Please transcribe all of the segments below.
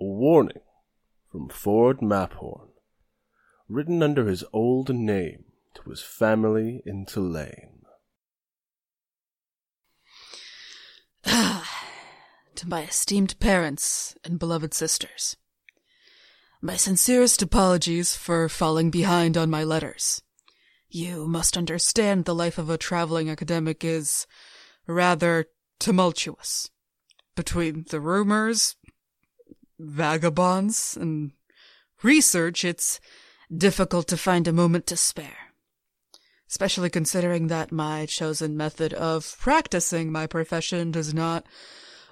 A warning from Ford Maphorn, written under his old name to his family in Tulane. to my esteemed parents and beloved sisters. My sincerest apologies for falling behind on my letters. You must understand the life of a traveling academic is rather tumultuous. Between the rumors, vagabonds, and research, it's difficult to find a moment to spare. Especially considering that my chosen method of practicing my profession does not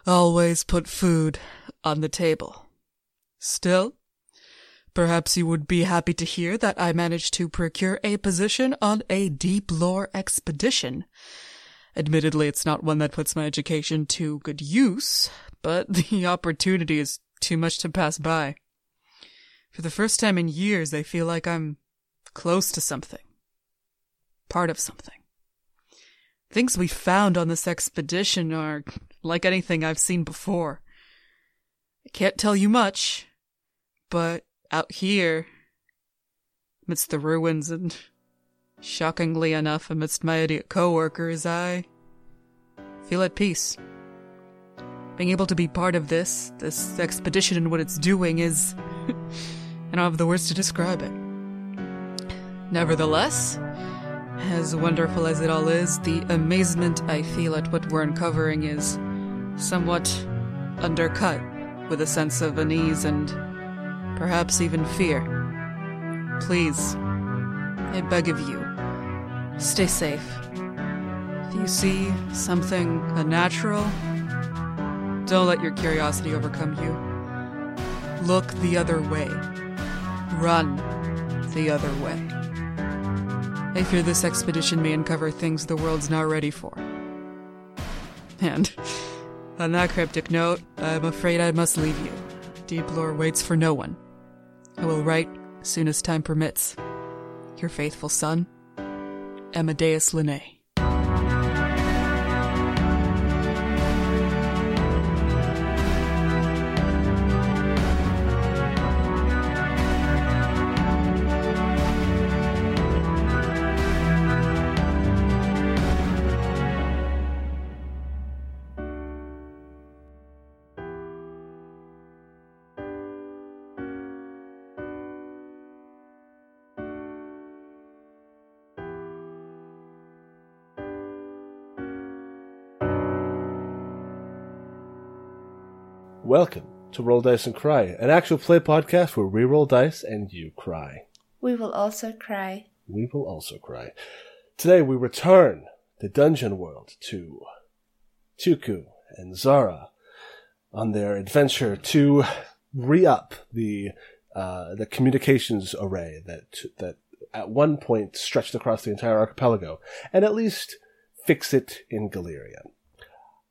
always put food on the table. Still, perhaps you would be happy to hear that I managed to procure a position on a deep lore expedition. Admittedly, it's not one that puts my education to good use, but the opportunity is too much to pass by. For the first time in years, I feel like I'm close to something. Part of something. Things we found on this expedition are like anything I've seen before. I can't tell you much, but out here, amidst the ruins and, shockingly enough, amidst my idiot coworkers, I feel at peace. Being able to be part of this, this expedition and what it's doing is. I don't have the words to describe it. Nevertheless, as wonderful as it all is, the amazement I feel at what we're uncovering is somewhat undercut with a sense of unease and perhaps even fear. Please, I beg of you, stay safe. If you see something unnatural, don't let your curiosity overcome you. Look the other way. Run the other way. I fear this expedition may uncover things the world's not ready for. And on that cryptic note, I'm afraid I must leave you. Deep lore waits for no one. I will write as soon as time permits. Your faithful son, Amadeus Linnae. Welcome to Roll Dice and Cry, an actual play podcast where we roll dice and you cry. We will also cry. We will also cry. Today we return the Dungeon World to Tuku and Zara on their adventure to re-up the uh, the communications array that that at one point stretched across the entire archipelago, and at least fix it in Galerian.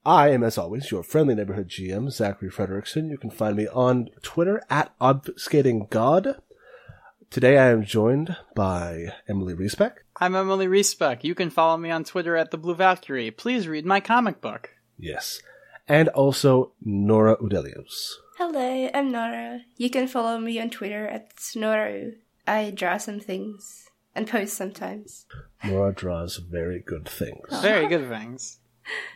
I am, as always, your friendly neighborhood GM, Zachary Frederickson. You can find me on Twitter at ObfuscatingGod. Today I am joined by Emily Riesbeck. I'm Emily Riesbeck. You can follow me on Twitter at the Blue Valkyrie. Please read my comic book. Yes. And also Nora Udelius. Hello, I'm Nora. You can follow me on Twitter at Snoru. I draw some things and post sometimes. Nora draws very good things. Very good things.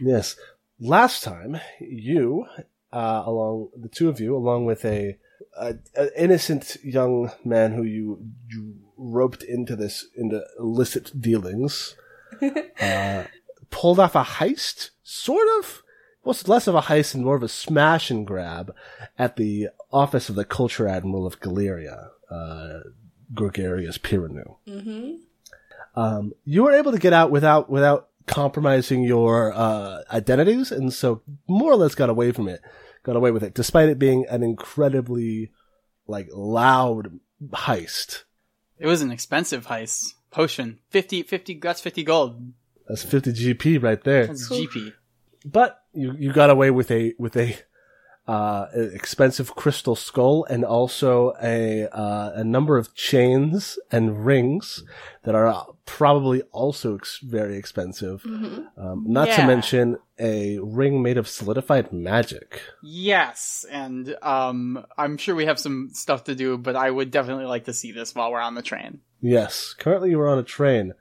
Yes. Last time, you, uh, along the two of you, along with a, a, innocent young man who you, you roped into this into illicit dealings, uh, pulled off a heist, sort of. Well, it's less of a heist and more of a smash and grab at the office of the Culture Admiral of Galeria, uh, Gregarious Piranu. Mm-hmm. Um, you were able to get out without without compromising your uh, identities, and so more or less got away from it, got away with it, despite it being an incredibly like loud heist. It was an expensive heist. Potion. 50, 50, that's 50 gold. That's 50 GP right there. That's GP. But you you got away with a with a uh, expensive crystal skull and also a uh, a number of chains and rings that are probably also ex- very expensive. Mhm. Um, not to mention a ring made of solidified magic. Yes, and um, I'm sure we have some stuff to do, but I would definitely like to see this while we're on the train. Yes, currently we're on a train,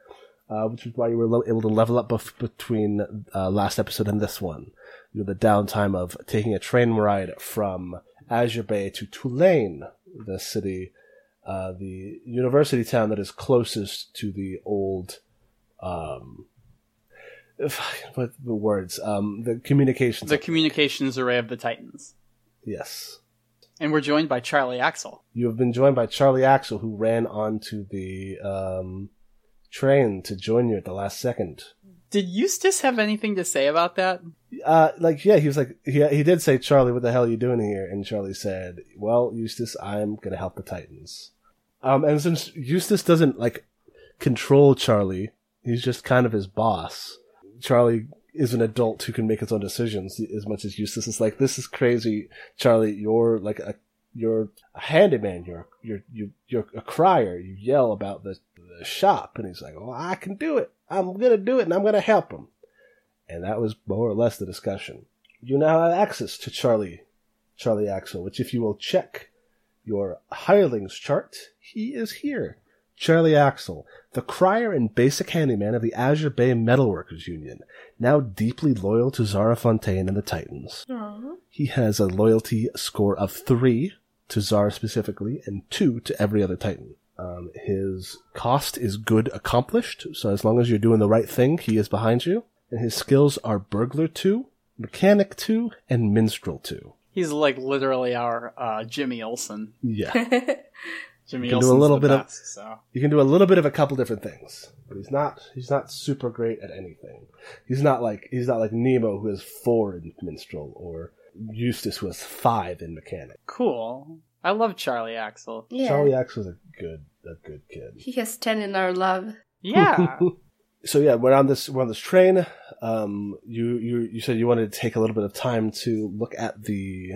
uh, which is why you were able to level up bef- between uh, last episode and this one. You had the downtime of taking a train ride from Azure Bay to Tulane, the city, uh, the university town that is closest to the old, um, what the words, um, the communications. The communications array of the Titans. yes. And we're joined by Charlie Axel. You have been joined by Charlie Axel, who ran onto the um, train to join you at the last second. Did Eustace have anything to say about that? Uh, like, yeah, he was like, he, he did say, Charlie, what the hell are you doing here? And Charlie said, well, Eustace, I'm gonna help the Titans. Um, and since Eustace doesn't, like, control Charlie, he's just kind of his boss. Charlie is an adult who can make his own decisions as much as Eustace is like, this is crazy, Charlie, you're like a, you're a handyman, you're, you're, you, you're a crier, you yell about the, the shop. And he's like, well, I can do it. I'm gonna do it and I'm gonna help him. And that was more or less the discussion. You now have access to Charlie, Charlie Axel, which if you will check your hirelings chart, he is here. Charlie Axel, the crier and basic handyman of the Azure Bay Metalworkers Union, now deeply loyal to Zara Fontaine and the Titans. Aw. He has a loyalty score of three to Zara specifically, and two to every other Titan. Um, his cost is good accomplished, so as long as you're doing the right thing, he is behind you. And his skills are Burglar 2, Mechanic 2, and Minstrel 2. He's like literally our uh, Jimmy Olsen. Yeah. Jimmy You can do a little the bit of- so. you can do a little bit of a couple different things, but he's not he's not super great at anything. He's not like he's not like Nemo who has four in Minstrel or Eustace who has five in Mechanic. Cool. I love Charlie Axel. yeah. Charlie X was a good a good kid. He has 10 in our love. Yeah. so yeah, we're on this we're on this train. Um, you you you said you wanted to take a little bit of time to look at the,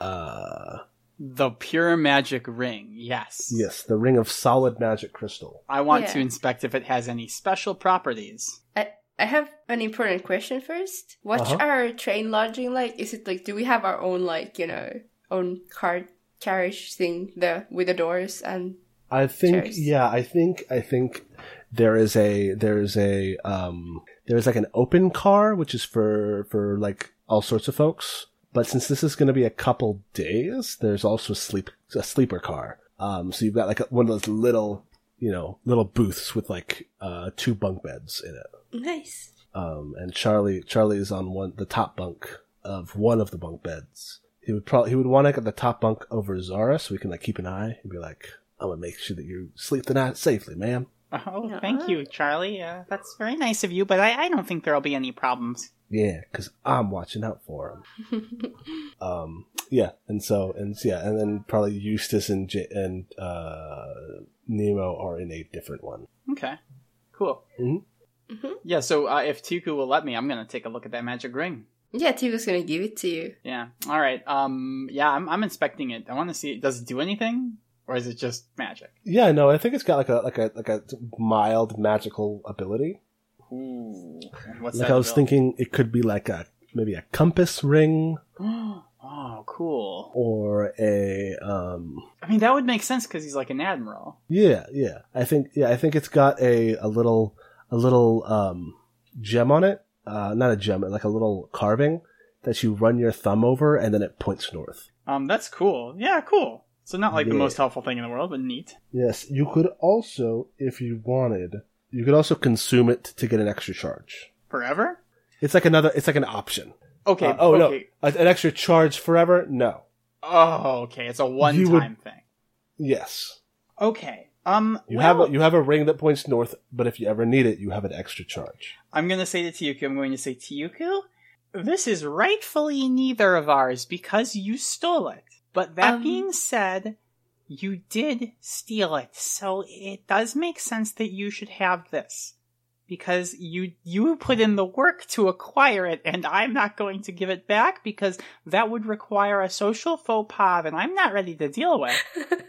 uh, the pure magic ring. Yes. yes, the ring of solid magic crystal. I want Yeah. to inspect if it has any special properties. I, I have an important question first. What's Uh-huh. our train lodging like? Is it like, do we have our own, like, you know, own car carriage thing the with the doors and I think Chairs. yeah, I think I think there is a there is a um there's like an open car which is for for like all sorts of folks. But since this is going to be a couple days, there's also a sleep a sleeper car. Um, so you've got like a, one of those little you know little booths with like uh two bunk beds in it. nice? Um, and Charlie Charlie is on one the top bunk of one of the bunk beds. He would probably he would want to get the top bunk over Zara so we can like keep an eye and be like, I'm gonna make sure that you sleep the night safely, ma'am. Oh, Yeah. thank you, Charlie. Uh, that's very nice of you, but I, I don't think there'll be any problems. Yeah, because I'm watching out for him. um, yeah, and so and so, yeah, and then probably Eustace and J- and uh, Nemo are in a different one. Okay. Cool. Mhm. Mhm. Yeah, so uh, if Tiku will let me, I'm going to take a look at that magic ring. Yeah, Tiku's gonna give it to you. Yeah. All right. Um. Yeah, I'm, I'm inspecting it. I want to see. Does it do anything, or is it just magic? Yeah, no, I think it's got like a like a like a mild magical ability. Ooh. What's like that I was thinking, it could be like a maybe a compass ring oh, cool. or a um I mean, that would make sense because he's like an admiral. yeah yeah i think yeah i think it's got a a little a little um gem on it uh not a gem like a little carving that you run your thumb over and then it points north Um. That's cool. Yeah. Cool. So not like the most helpful thing in the world, but neat. yes you could also if you wanted you could also consume it to get an extra charge Forever. it's like another it's like an option Okay. Uh, oh okay. no an extra charge forever no Oh, okay. It's a one-time would- thing. yes Okay. Um. you well, have a, you have a ring that points north but if you ever need it you have an extra charge I'm going to say to Tiyuku, I'm going to say, Tiyuku, this is rightfully neither of ours because you stole it. But that Um. being said, you did steal it, so it does make sense that you should have this. Because you you put in the work to acquire it, and I'm not going to give it back because that would require a social faux pas that I'm not ready to deal with.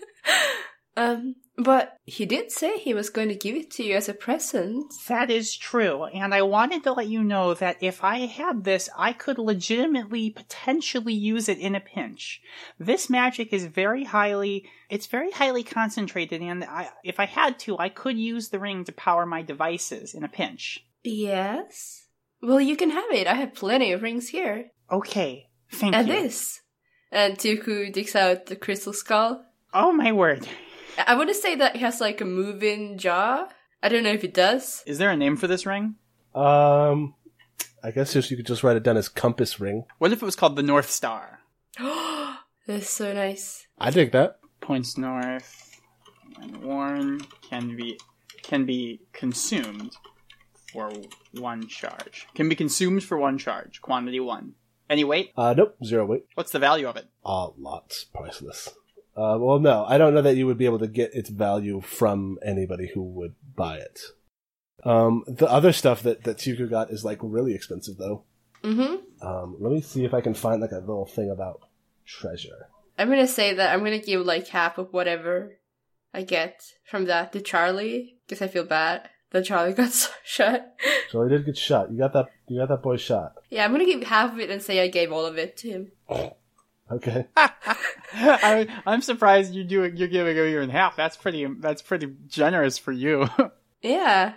Um, but he did say he was going to give it to you as a present. That is true, and I wanted to let you know that if I had this, I could legitimately potentially use it in a pinch. This magic is very highly, it's very highly concentrated, and I, if I had to, I could use the ring to power my devices in a pinch. Yes. Well, you can have it. I have plenty of rings here. Okay, thank and you. this. And Tuku digs out the crystal skull. Oh my word. I want to say that it has like a move-in jaw. I don't know if it does. Is there a name for this ring? Um, I guess just you could just write it down as compass ring. What if it was called the North Star? That's so nice. I dig that. Points north and worn can be can be consumed for one charge. Can be consumed for one charge. Quantity one. Any weight? Uh, nope, zero weight. What's the value of it? Uh, lots, priceless. Uh, well, no, I don't know that you would be able to get its value from anybody who would buy it. Um, the other stuff that that Tuku got is like really expensive though. Mm-hmm. Um, let me see if I can find like a little thing about treasure. I'm gonna say that I'm gonna give like half of whatever I get from that to Charlie because I feel bad that Charlie got shot. So he did get shot. You got that. You got that boy shot. Yeah, I'm gonna give half of it and say I gave all of it to him. Okay. I, I'm surprised you do you're giving a year and a half. That's pretty. That's pretty generous for you. Yeah.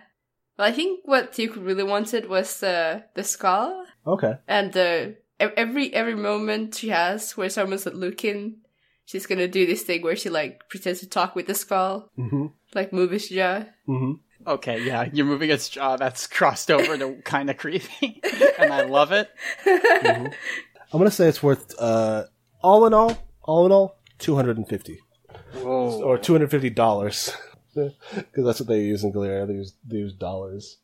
Well, I think what Tuku really wanted was the the skull Okay. and the every every moment she has where someone's looking, she's gonna do this thing where she like pretends to talk with the skull, Mm-hmm. like move his jaw. Mm-hmm. okay, yeah, you're moving its jaw. That's crossed over to kind of creepy, and I love it. I'm gonna say it's worth uh, all in all, all in all, two hundred and fifty Whoa. or two hundred fifty dollars, because that's what they use in Galeria. They use they use dollars,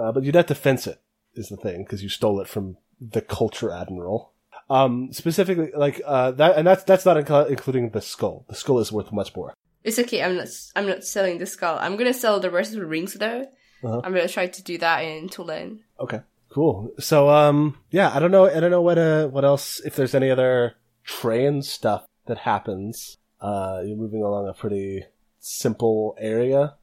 uh, but you'd have to fence it is the thing because you stole it from the culture admiral. Um, specifically, like uh, that, and that's that's not inc- including the skull. The skull is worth much more. It's okay. I'm not. I'm not selling the skull. I'm gonna sell the rest of the rings though. Uh-huh. I'm gonna try to do that in Tulane. Okay, cool. So, um, yeah, I don't know. I don't know what uh, what else. If there's any other train stuff that happens, uh, you're moving along a pretty simple area.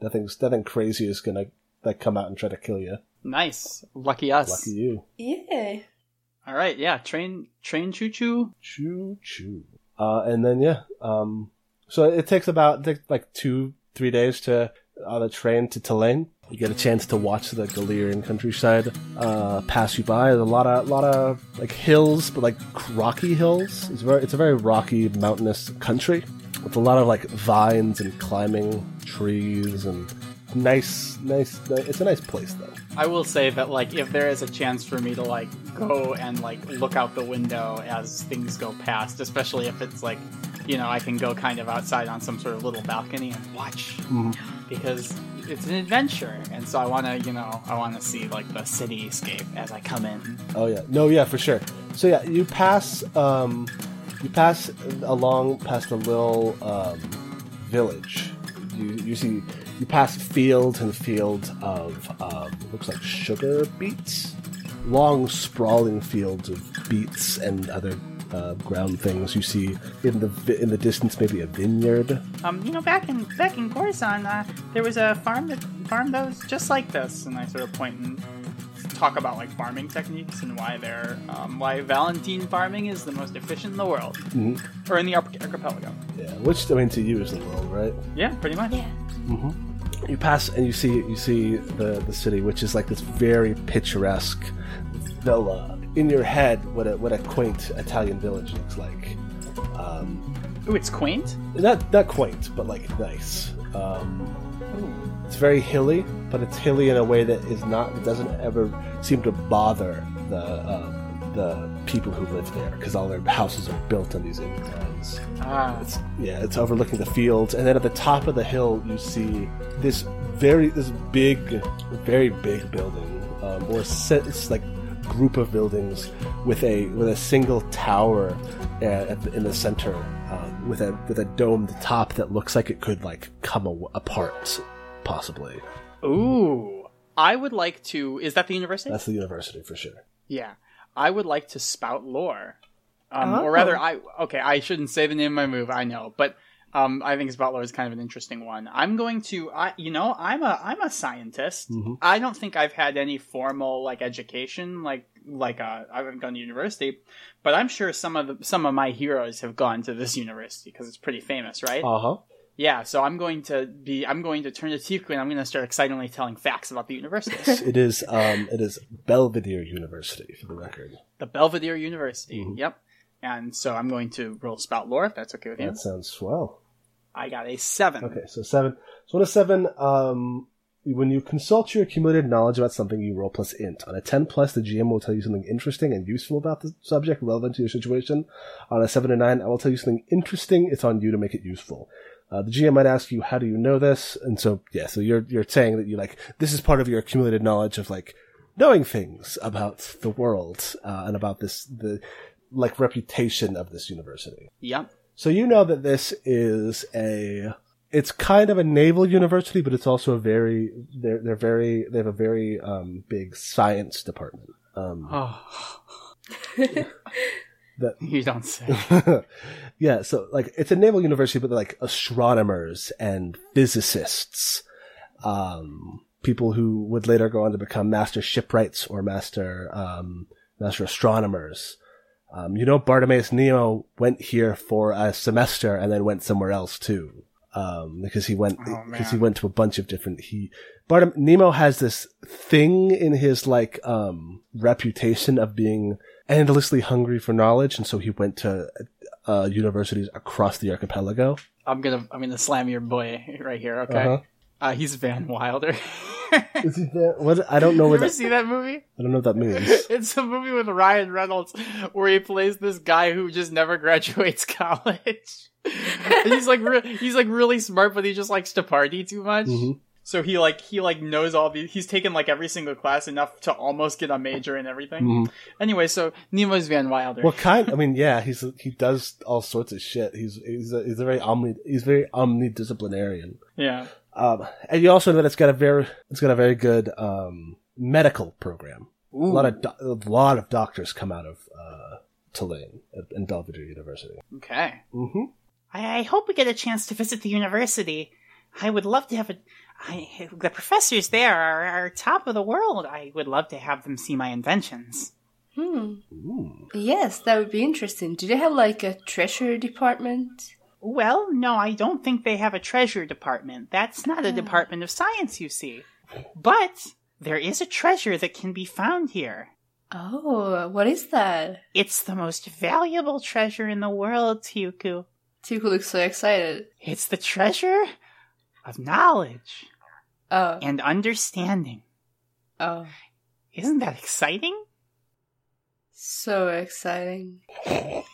Nothing's nothing crazy is gonna like come out and try to kill you. Nice, lucky us. Lucky you. Yeah. All right, yeah, train train choo choo. Choo choo. Uh, and then yeah, um, so it takes about it takes like two three days to on the train to Tulane. You get a chance to watch the Galerian countryside uh, pass you by. There's a lot of lot of like hills, but like rocky hills. It's very it's a very rocky mountainous country with a lot of like vines and climbing trees and nice nice. It's a nice place though. I will say that like if there is a chance for me to like go and like look out the window as things go past, especially if it's like you know I can go kind of outside on some sort of little balcony and watch because it's an adventure, and so I want to you know I want to see like the cityscape as I come in. Oh yeah, no, yeah, for sure. So yeah, you pass, um, you pass along past a little um, village. You you see you pass fields and fields of um, looks like sugar beets, long sprawling fields of beets and other uh, ground things. You see in the in the distance maybe a vineyard. Um, you know, back in back in Coruscant, uh, there was a farm that farm that was just like this, and I sort of point and talk about like farming techniques and why they're um, why Valentine farming is the most efficient in the world, or in the arch- archipelago. Yeah, which I mean to you is the world, right? Yeah, pretty much. Yeah. Mm-hmm you pass and you see you see the the city, which is like this very picturesque villa. In your head, what a what a quaint Italian village looks like. Um, Ooh, it's quaint. not not quaint, but like nice. Um, it's very hilly, but it's hilly in a way that is not it doesn't ever seem to bother the um, the people who live there because all their houses are built on these inclines. Ah, It's yeah, it's overlooking the fields, and then at the top of the hill you see this very this big, very big building, um, or set, it's like group of buildings with a with a single tower uh, at the, in the center, um, with a with a domed top that looks like it could like come a- apart, possibly. ooh. I would like to. Is that the university? That's the university for sure. Yeah, I would like to spout lore, um, Oh. or rather, I okay. I shouldn't say the name of my move. I know, but Um, I think his butler is kind of an interesting one. I'm going to, I, you know, I'm a, I'm a scientist. Mhm. I don't think I've had any formal like education, like, like uh, I haven't gone to university, but I'm sure some of the, some of my heroes have gone to this university because it's pretty famous, right? Uh huh. Yeah. So I'm going to be, I'm going to turn to Tiku and I'm going to start excitingly telling facts about the university, it is um it is Belvedere University for the record. the Belvedere University. Mhm. Yep. And so I'm going to roll spout lore if that's okay with you. That sounds swell. I got a seven. Okay, so seven. So on a seven, um, when you consult your accumulated knowledge about something, you roll plus int. On a ten plus, the GM will tell you something interesting and useful about the subject relevant to your situation. On a seven to nine, I will tell you something interesting. It's on you to make it useful. Uh, the GM might ask you, "How do you know this?" And so, yeah, so you're you're saying that you like this is part of your accumulated knowledge of like knowing things about the world uh, and about this the like reputation of this university. Yep. So you know that this is a it's kind of a naval university, but it's also a very they're they're very they have a very um, big science department. Um, Oh, that you don't say. yeah, so like it's a naval university, but like astronomers and physicists, um, people who would later go on to become master shipwrights or master um, master astronomers. Um, you know, Bartimaeus Nemo went here for a semester and then went somewhere else too. Um, because he went, Oh, because he went to a bunch of different, he, Bartim, Nemo has this thing in his like, um, reputation of being endlessly hungry for knowledge. And so he went to, uh, universities across the archipelago. I'm gonna I'm gonna slam your boy right here. Okay. uh Uh-huh. he's Van Wilder. Is he there? What? I don't know you what ever that, see that movie? I don't know what that means. It's a movie with Ryan Reynolds where he plays this guy who just never graduates college. He's like re- he's like really smart, but he just likes to party too much. Mhm. So he like he like knows all these. He's taken like every single class enough to almost get a major and everything. Mhm. Anyway, so Nemo's Van Wilder. Well, kind. I mean, yeah, he's he does all sorts of shit. He's he's a, he's a very omni he's very omnidisciplinarian. yeah. Um, and you also know that it's got a very it's got a very good um medical program. A lot of do- a lot of doctors come out of uh, Tulane and in Belvedere University. Okay. Mm-hmm. I, I hope we get a chance to visit the university. I would love to have a. I, the professors there are, are top of the world. I would love to have them see my inventions. Hmm. Ooh. Yes, that would be interesting. Do they have like a treasure department? Well, no, I don't think they have a treasure department. That's not a hmm. department of science, you see. But there is a treasure that can be found here. Oh, what is that? It's the most valuable treasure in the world, Tyuku. Tuku looks so excited. It's the treasure of knowledge Oh, and understanding. oh, Isn't that exciting? so exciting.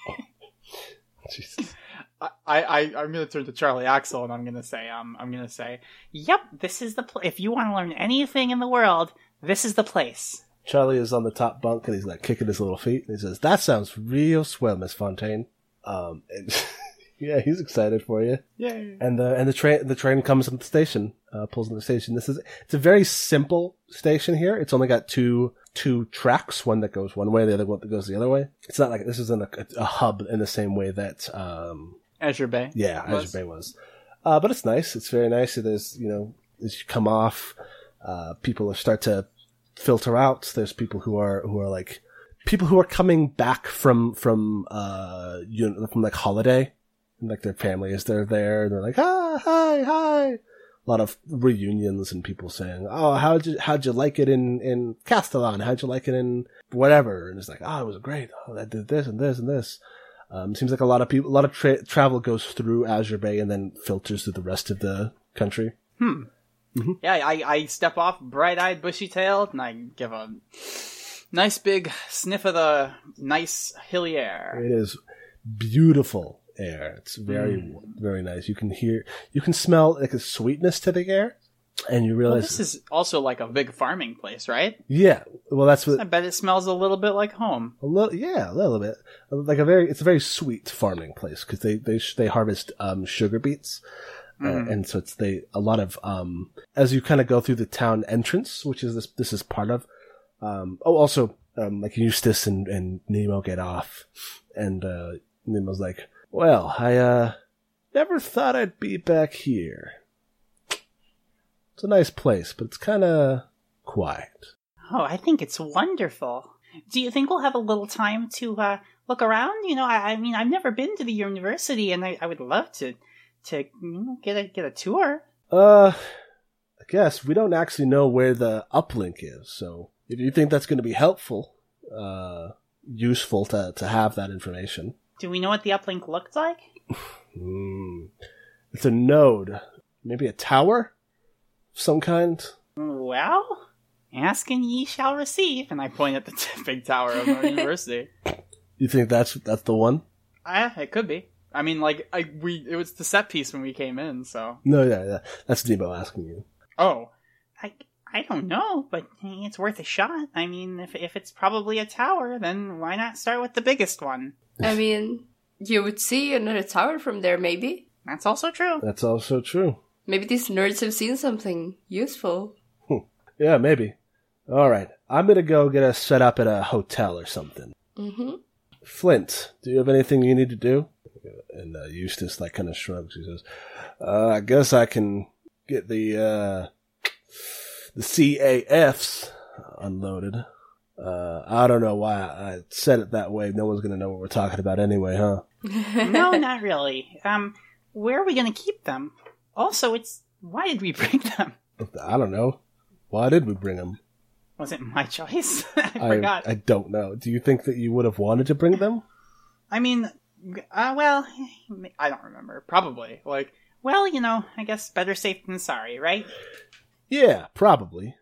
Jesus. I, I, I'm gonna turn to Charlie Axel and I'm gonna say, um, I'm gonna say, yep, this is the pl- if you want to learn anything in the world, this is the place. Charlie is on the top bunk and he's like kicking his little feet and he says, "That sounds real swell, Miss Fontaine." Um, and yeah, he's excited for you. Yay. and the and the train the train comes at the station, uh, pulls into the station. This is it's a very simple station here. It's only got two two tracks, one that goes one way, the other one that goes the other way. It's not like this isn't a, a hub in the same way that um Azure Bay. yeah Was. Azure Bay was. Uh, but it's nice. It's very nice. There's you know as you come off, uh, people start to filter out. There's people who are who are like people who are coming back from from uh you know, from like holiday and like their family is they're there and they're like ah hi hi a lot of reunions and people saying oh how'd you how'd you like it in in Castellan how'd you like it in whatever and it's like oh it was great oh I did this and this and this um seems like a lot of people a lot of tra- travel goes through Azure Bay and then filters through the rest of the country hmm. mm-hmm. Yeah, I, I step off bright eyed, bushy tailed, and I give a nice big sniff of the nice hilly air. It is beautiful air. It's very, hmm. very nice. You can hear, you can smell like a sweetness to the air, and you Well, realize, this is also like a big farming place, right? yeah. Well, that's what I bet it smells a little bit like home. a little, yeah, a little bit like a very, it's a very sweet farming place because they they they harvest um sugar beets. Uh, and so it's they a lot of um as you kind of go through the town entrance, which is this this is part of. Um, oh, also um like Eustace and and Nemo get off, and uh Nemo's like, well, I uh never thought I'd be back here. It's a nice place, but it's kind of quiet. Oh, I think it's wonderful. Do you think we'll have a little time to uh, look around? You know, I, I mean, I've never been to the university, and I, I would love to to you know, get a get a tour. Uh, I guess we don't actually know where the uplink is, so if you think that's going to be helpful, uh, useful to to have that information. Do we know what the uplink looked like? Hmm. It's a node, maybe a tower, some kind. Well, ask and ye shall receive. And I point at the big tower of our university. You think that's that's the one? Uh, it could be. I mean, like, I we it was the set piece when we came in, so. No, yeah, yeah. That's Debo asking you. Oh, I I don't know, but it's worth a shot. I mean, if if it's probably a tower, then why not start with the biggest one? I mean, you would see another tower from there, maybe. That's also true. That's also true. Maybe these nerds have seen something useful. Yeah, maybe. All right, I'm gonna go get us set up at a hotel or something. Mm-hmm. Flint, do you have anything you need to do? And uh, Eustace like kind of shrugs. He says, uh, "I guess I can get the uh, the CAFs unloaded." Uh, I don't know why I said it that way. No one's gonna know what we're talking about anyway, huh? no, not really. Um, where are we gonna keep them? Also, it's why did we bring them? I don't know. Why did we bring them? Was it my choice? I forgot. I don't know. Do you think that you would have wanted to bring them? I mean, uh, well, I don't remember. Probably. Like, well, you know, I guess better safe than sorry, right? Yeah, probably.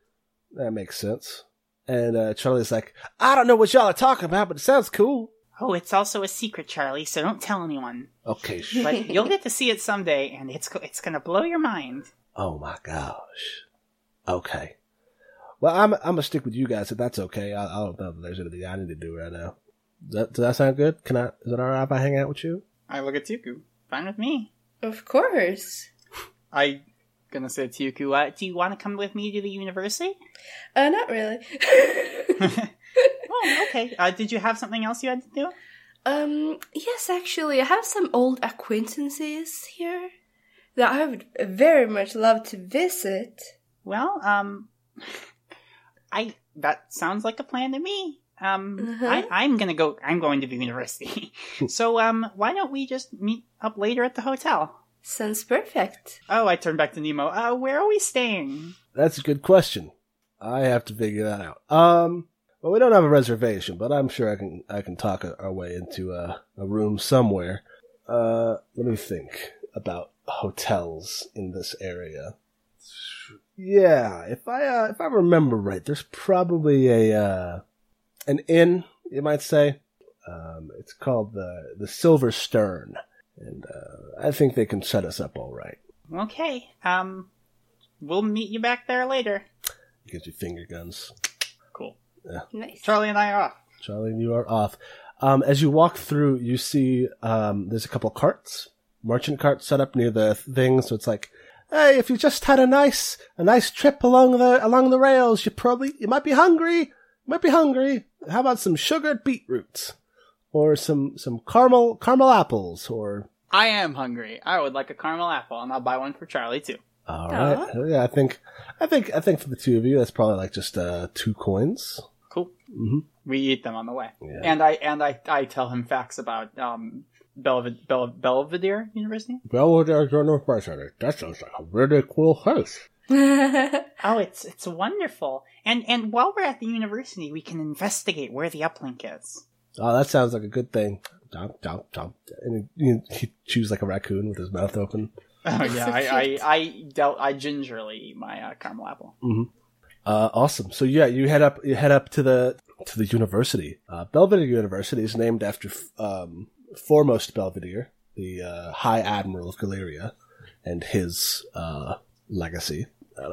That makes sense. And uh, Charlie's like, I don't know what y'all are talking about, but it sounds cool. Oh, it's also a secret, Charlie, so don't tell anyone. Okay. sh- But you'll get to see it someday, and it's it's gonna blow your mind. oh my gosh. Okay. Well, I'm I'm gonna stick with you guys if that's okay. I, I don't know if there's anything I need to do right now. Does that, does that sound good? Can I? Is it alright if I hang out with you? I look at Tuku. Fine with me. Of course. I gonna say to Tuku, uh, do you want to come with me to the university? Uh, not really. oh, okay. Uh, did you have something else you had to do? um, yes, actually, I have some old acquaintances here that I would very much love to visit. Well, um, I that sounds like a plan to me. Um, Uh-huh. I, I'm gonna go. I'm going to the university. so, um, why don't we just meet up later at the hotel? Sounds perfect. Oh, I turn back to Nemo. Uh, where are we staying? That's a good question. I have to figure that out. Um, well, we don't have a reservation, but I'm sure I can I can talk our way into a, a room somewhere. Uh, let me think about hotels in this area. Yeah, if I uh, if I remember right, there's probably a uh, an inn, you might say. Um, it's called the the Silver Stern, and uh, I think they can set us up all right. Okay. Um, we'll meet you back there later. You finger guns. Cool. Nice. Charlie and I are off. Charlie, and you are off. Um, as you walk through, you see um, there's a couple carts, merchant carts set up near the thing. So it's like, hey, if you just had a nice a nice trip along the along the rails, you probably you might be hungry. You might be hungry. How about some sugared beetroots, or some some caramel caramel apples, or I am hungry. I would like a caramel apple, and I'll buy one for Charlie too. all right, yeah. I think I think I think for the two of you, that's probably like just uh, two coins. Cool. Mhm. We eat them on the way, Yeah. and I and I I tell him facts about um Belvid- Bel- Belvedere University. Well, there's no. That sounds like a really cool house. Oh, it's it's wonderful. And and while we're at the university, we can investigate where the uplink is. Oh, that sounds like a good thing. Jump, jump, jump. And he, he, he chews like a raccoon with his mouth open. Oh yeah, So I, I. I dealt I gingerly eat my uh, caramel apple. Uh, awesome. So yeah, you head up, you head up to the, to the university. Uh, Belvedere University is named after, um, foremost Belvedere, the, uh, High Admiral of Galeria, and his, uh, legacy.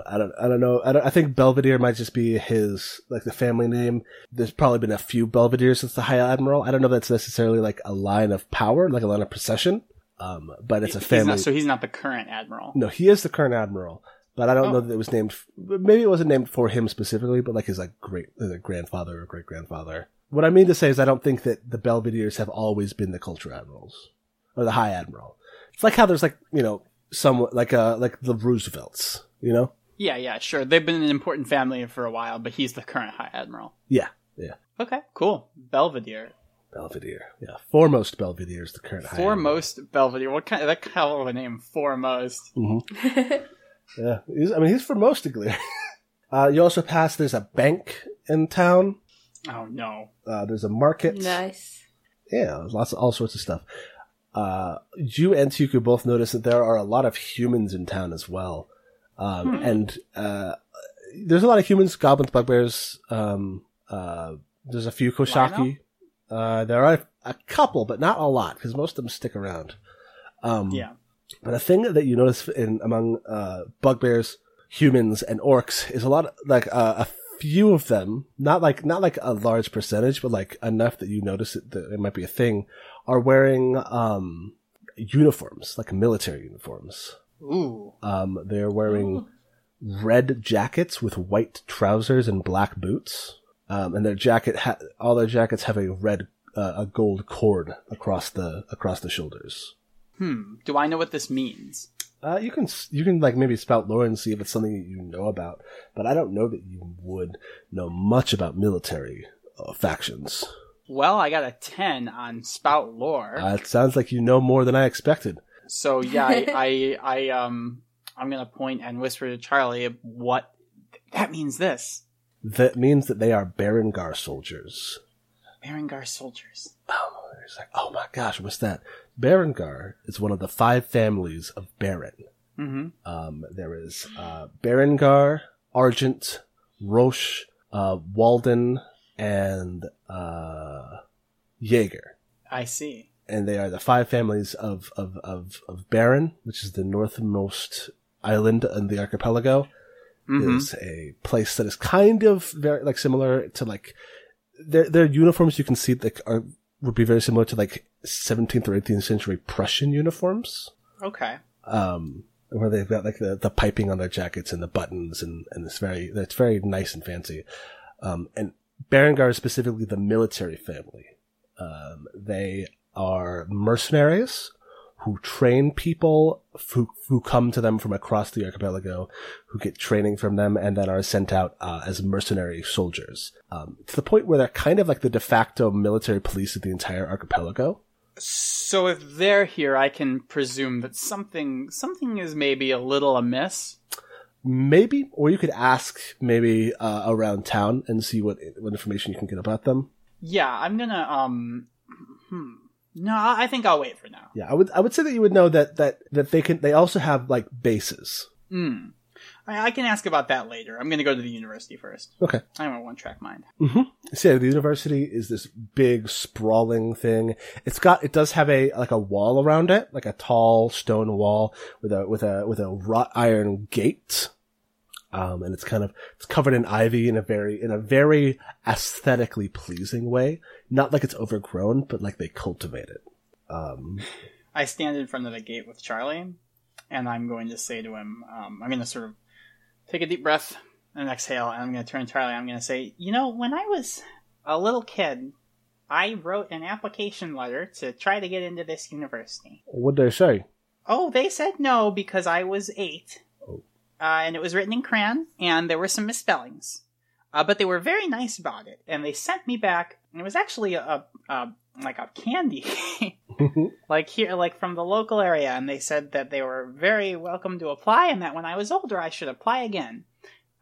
I don't, I don't know. I, don't, I think Belvedere might just be his, like the family name. There's probably been a few Belvederes since the High Admiral. I don't know if that's necessarily like a line of power, like a line of procession. Um, but it's a He's family. not, so he's not the current admiral. No, he is the current admiral, but I don't know Oh. that it was named. Maybe it wasn't named for him specifically, but like his like great like grandfather or great grandfather. What I mean to say is, I don't think that the Belvederes have always been the culture admirals or the high admiral. It's like how there's like you know some like uh like the Roosevelts, you know. Yeah, yeah, sure. They've been an important family for a while, but he's the current High Admiral. Yeah, yeah. Okay, cool. Belvedere. Belvedere. Yeah, foremost Belvedere is the current high Foremost Belvedere. What kind of that kind of a name? Foremost. Admiral. Yeah, he's, I mean he's for most of Glear. uh, you also pass. There's a bank in town. Oh no. Uh, there's a market. nice. Yeah, there's lots of all sorts of stuff. Uh, you and Tuku both notice that there are a lot of humans in town as well, um, and uh, there's a lot of humans, goblins, bugbears. Um, uh, there's a few Koshaki. Uh, there are a couple, but not a lot because most of them stick around. Um, Yeah. But a thing that you notice in among uh, bugbears, humans, and orcs is a lot of, like uh, a few of them, not like not like a large percentage, but like enough that you notice it, that it might be a thing, are wearing um, uniforms, like military uniforms. Ooh. Um, they're wearing red jackets with white trousers and black boots. Um, and their jacket, ha- all their jackets have a red, uh, a gold cord across the across the shoulders. Hmm. Do I know what this means? Uh, you can you can like maybe spout lore and see if it's something that you know about, but I don't know that you would know much about military uh, factions. Well, I got a ten on spout lore. Uh, it sounds like you know more than I expected. So yeah, I, I, I um, I'm gonna point and whisper to Charlie what that means. This That means that they are Berengar soldiers. Berengar soldiers. Oh, it's like, oh my gosh, what's that? Berengar is one of the five families of Baron. Mm-hmm. Um, there is uh, Berengar, Argent, Roche, uh, Walden, and uh, Jaeger. I see. and they are the five families of of of, of Baron, which is the northmost island in the archipelago. Mhm. Is a place that is kind of very like similar to like their their uniforms. You can see that are would be very similar to like 17th or 18th century Prussian uniforms. Okay. Um, where they've got like the, the piping on their jackets and the buttons and, and it's very, it's very nice and fancy. Um, and Berengar is specifically the military family. Um, they are mercenaries who train people who, who come to them from across the archipelago, who get training from them and then are sent out, uh, as mercenary soldiers. Um, to the point where they're kind of like the de facto military police of the entire archipelago. So if they're here, I can presume that something something is maybe a little amiss. Maybe, or you could ask maybe uh, around town and see what what information you can get about them. Yeah, I'm gonna um. Hmm. No, I think I'll wait for now. Yeah, I would I would say that you would know that that that they can they also have like bases. Hmm. I, I can ask about that later. I'm gonna go to the university first. Okay. I'm a one track mind. So yeah, the university is this big sprawling thing. It's got it does have a like a wall around it, like a tall stone wall with a with a with a wrought iron gate. Um, and it's kind of it's covered in ivy in a very in a very aesthetically pleasing way. Not like it's overgrown, but like they cultivate it. Um, I stand in front of the gate with Charlie, and I'm going to say to him, um, I'm going to sort of take a deep breath and exhale, and I'm going to turn to Charlie. I'm going to say, you know, when I was a little kid, I wrote an application letter to try to get into this university. what did they say? Oh, they said no because I was eight. Uh, and it was written in crayon, and there were some misspellings. Uh, but they were very nice about it, and they sent me back. And it was actually a, a, a like a candy, like here, like from the local area. And they said that they were very welcome to apply, and that when I was older, I should apply again.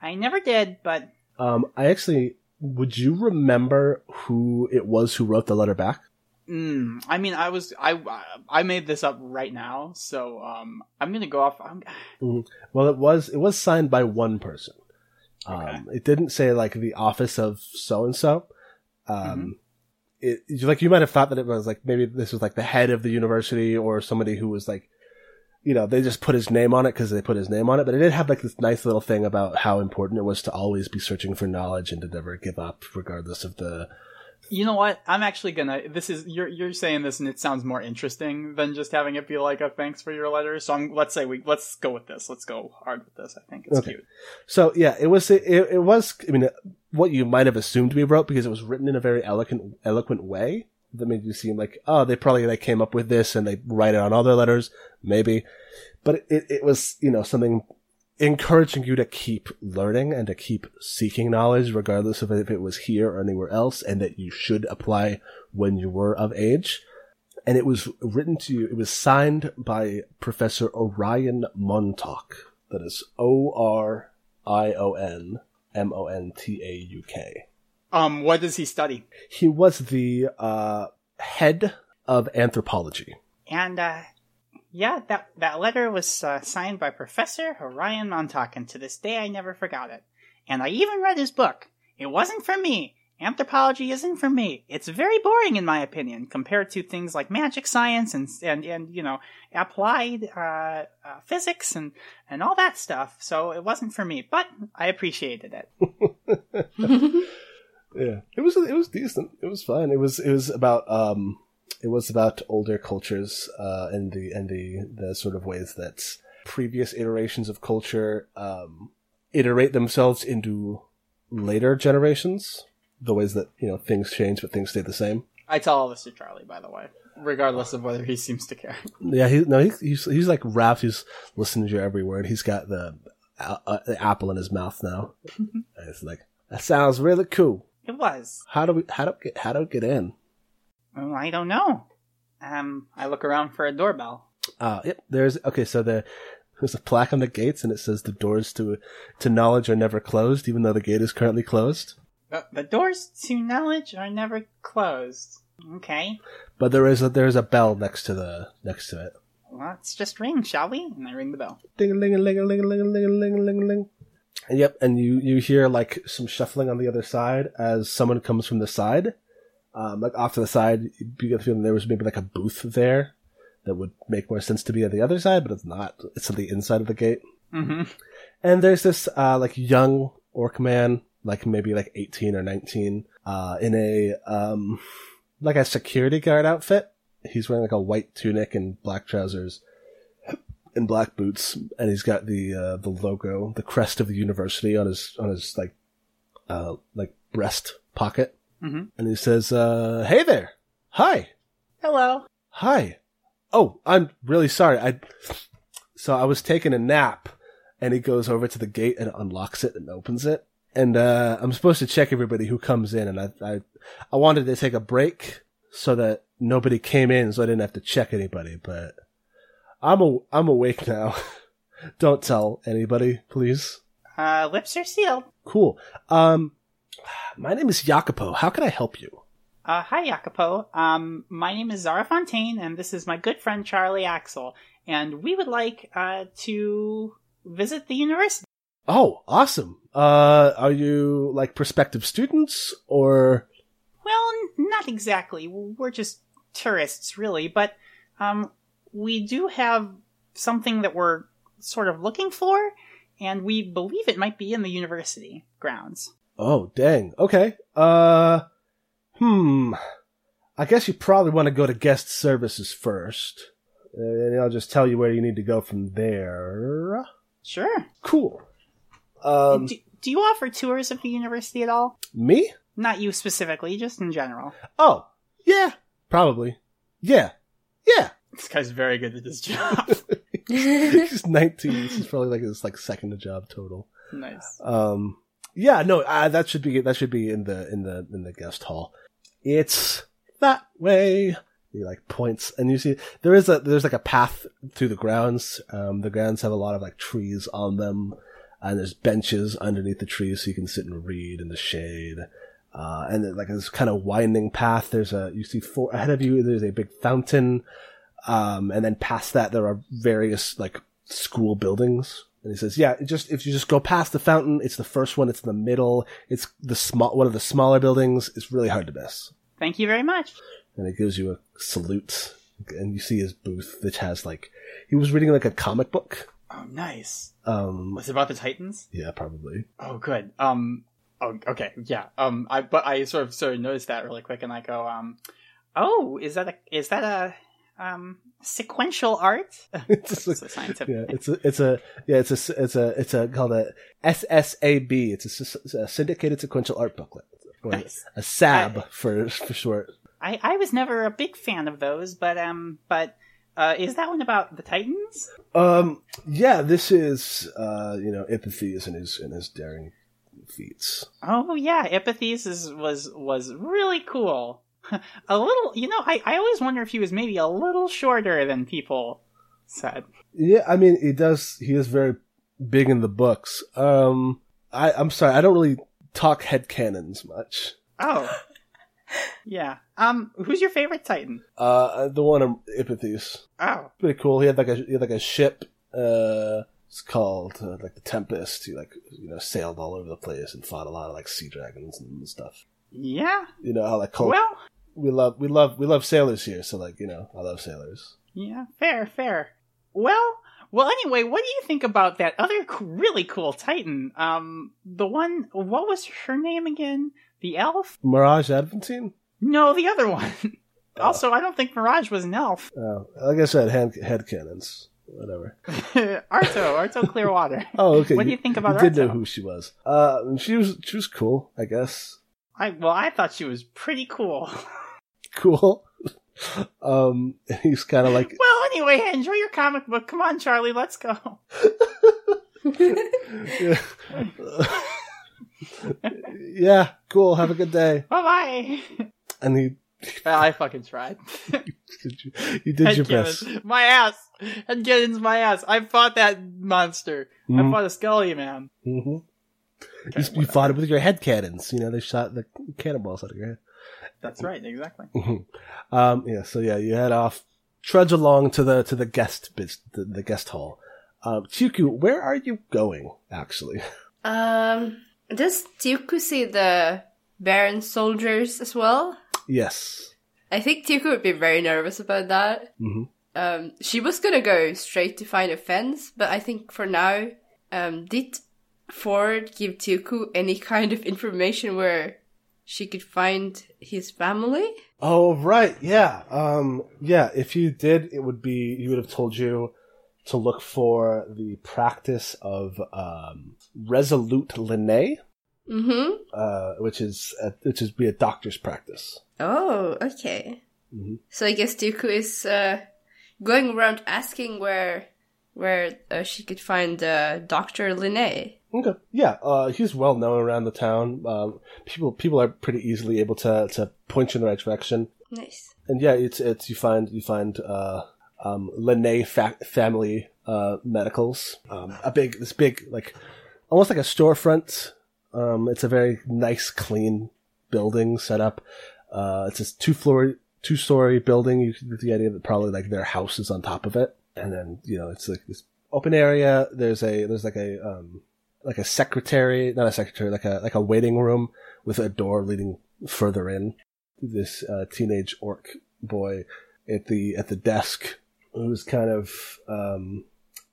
I never did, but Um, I actually, would you remember who it was who wrote the letter back? Mm, I mean, I was I I made this up right now, so um, I'm gonna go off. I'm, Well, it was it was signed by one person. Okay. Um, it didn't say like the office of so and so. Um, it like you might have thought that it was like maybe this was like the head of the university or somebody who was like, you know, they just put his name on it because they put his name on it. But it did have like this nice little thing about how important it was to always be searching for knowledge and to never give up, regardless of the. You know what? I'm actually gonna. This is you're you're saying this, and it sounds more interesting than just having it be like a thanks for your letter. So I'm. Let's say we let's go with this. Let's go hard with this. I think it's Okay. cute. So yeah, it was it, it was. I mean, what you might have assumed we wrote because it was written in a very eloquent eloquent way. that made you seem like, oh, they probably like came up with this and they write it on all their letters, maybe. But it, it was, you know, something encouraging you to keep learning and to keep seeking knowledge, regardless of if it was here or anywhere else, and that you should apply when you were of age. And it was written to you, it was signed by Professor Orion Montauk. That is O R I O N M O N T A U K. Um, what does he study? He was the uh, head of anthropology. And uh, yeah, that that letter was uh, signed by Professor Orion Montauk, and to this day I never forgot it. And I even read his book. It wasn't for me. Anthropology isn't for me. It's very boring, in my opinion, compared to things like magic science and and and you know applied uh, uh, physics and and all that stuff. So it wasn't for me, but I appreciated it. Yeah, it was it was decent. It was fun. It was it was about um it was about older cultures uh and the and the the sort of ways that previous iterations of culture um iterate themselves into later generations. The ways that you know things change but things stay the same. I tell all this to Charlie, by the way, regardless of whether he seems to care. Yeah, he no he, he's he's like rapt. He's listening to your every word. He's got the uh, the apple in his mouth now. it's like that sounds really cool. It was. How do we how do we get how do we get in? Well, I don't know. Um, I look around for a doorbell. Uh, yep. There's okay. So the there's a plaque on the gates, and it says the doors to to knowledge are never closed, even though the gate is currently closed. The, the doors to knowledge are never closed. Okay. But there is a there's a bell next to the next to it. Let's just ring, shall we? And I ring the bell. Ding a ling a ling a ling a ling a ling a ling a ling a ling. And yep, and you you hear like some shuffling on the other side as someone comes from the side, um, like off to the side. You get the feeling there was maybe like a booth there that would make more sense to be on the other side, but it's not. It's on the inside of the gate. Mm-hmm. And there's this uh, like young orc man, like maybe like 18 or 19, uh, in a um, like a security guard outfit. He's wearing like a white tunic and black trousers and black boots, and he's got the uh, the logo, the crest of the university on his on his like uh like breast pocket, Mhm. and he says, uh, "Hey there, hi, Hello. hi. Oh, I'm really sorry. I so I was taking a nap, and he goes over to the gate and unlocks it and opens it, and uh, I'm supposed to check everybody who comes in, and I I I wanted to take a break so that nobody came in, so I didn't have to check anybody, but." I'm a, I'm awake now. Don't tell anybody, please. Uh, lips are sealed. Cool. Um, my name is Jacopo. How can I help you? Uh, hi, Jacopo. Um, my name is Zara Fontaine, and this is my good friend Charlie Axel. And we would like, uh, to visit the university. Oh, awesome. Uh, are you like prospective students or? Well, n- not exactly. We're just tourists, really, but, um, we do have something that we're sort of looking for, and we believe it might be in the university grounds. Oh, dang. Okay. Uh, hmm. I guess you probably want to go to guest services first. And I'll just tell you where you need to go from there. Sure. Cool. Um, do, do you offer tours of the university at all? me? Not you specifically, just in general. Oh, yeah, probably. Yeah. Yeah. This guy's very good at his job. He's 19. This is probably like his like second job total. nice. Um, yeah, no, uh, that should be that should be in the in the in the guest hall. It's that way. He like points, and you see there is a there's like a path through the grounds. Um, the grounds have a lot of like trees on them, and there's benches underneath the trees so you can sit and read in the shade. Uh, and then, like this kind of winding path. There's a you see four ahead of you. There's a big fountain, um, and then past that there are various like school buildings. And he says, "Yeah, it just if you just go past the fountain, it's the first one. It's in the middle. It's the small one of the smaller buildings. It's really hard to miss." Thank you very much. And he gives you a salute, and you see his booth, which has like he was reading like a comic book. Oh, nice. Um, Was it about the Titans? yeah, probably. Oh, good. Um. Oh, okay. Yeah. Um. I but I sort of sort of noticed that really quick, and I go, um, oh, is that a is that a um sequential art? It's just It's a scientific. yeah, it's a, it's a, yeah, it's a, it's a, it's a called a SSAB. It's a, a syndicated sequential art booklet, or Nice. a SAB for for short. I I was never a big fan of those, but um, but uh, is that one about the Titans? Um, yeah, this is uh, you know, Ipithes and his and his daring feats. Oh yeah, Ipithes is, was was really cool. a little, you know, I I always wonder if he was maybe a little shorter than people said. Yeah, I mean, he does. He is very big in the books. Um, I I'm sorry, I don't really talk headcanons much. Oh. Yeah. Um. Who's your favorite Titan? Uh, the one in Ipithes. Oh. pretty cool. He had like a he had like a ship. Uh, it's called uh, like the Tempest. He like you know sailed all over the place and fought a lot of like sea dragons and stuff. Yeah. You know how like Well. we love we love we love sailors here. So like you know I love sailors. Yeah. Fair. Fair. Well. Well. Anyway, what do you think about that other really cool Titan? Um. The one. What was her name again? The elf? Mirage Adventine. No, the other one. also, I don't think Mirage was an elf. Oh, like I said, hand, headcanons. Whatever. Arto. Arto Clearwater. Oh, okay. What do you think about You did know who she was. Uh, she was she was cool. I guess I well, I thought she was pretty cool. cool. um, he's kind of like Well, anyway, enjoy your comic book. Come on, Charlie, let's go. yeah. yeah, cool. Have a good day. Bye bye. And he, Well, I fucking tried. you, you did your best. My ass. Headcanon's my ass. I fought that monster. I Mhm. fought a Scully man. Hmm you, you fought it with your head cannons. You know, they shot the cannonballs out of your head. That's right, exactly. Um, yeah, so yeah, you head off, trudge along to the to the guest biz, the, the guest hall. Um, Tuku, where are you going? Actually, Um, does Tuku see the Baron soldiers as well? yes. I think Tuku would be very nervous about that. hmm Um, she was gonna go straight to find a fence, but I think for now, um, did Ford give Tuku any kind of information where she could find his family? Oh right, yeah, um, yeah. If you did, it would be he would have told you to look for the practice of um, resolute Linnae, Mm-hmm. uh, which is a, which is be a doctor's practice. Oh, okay. Mhm. So I guess Tuku is uh, going around asking where where uh, she could find uh, Doctor Linnae. Okay. Yeah, uh, he's well known around the town. Uh, people people are pretty easily able to to point you in the right direction. Nice. And yeah, it's it's you find you find uh, um, Linnae fa- family uh, medicals. Um, a big this big like almost like a storefront. Um, it's a very nice, clean building set up. Uh, it's a two floor two story building. You get the idea that probably like their house is on top of it, and then you know it's like this open area. There's a there's like a um, like a secretary, not a secretary, like a like a waiting room with a door leading further in. This uh, teenage orc boy at the at the desk who's kind of um,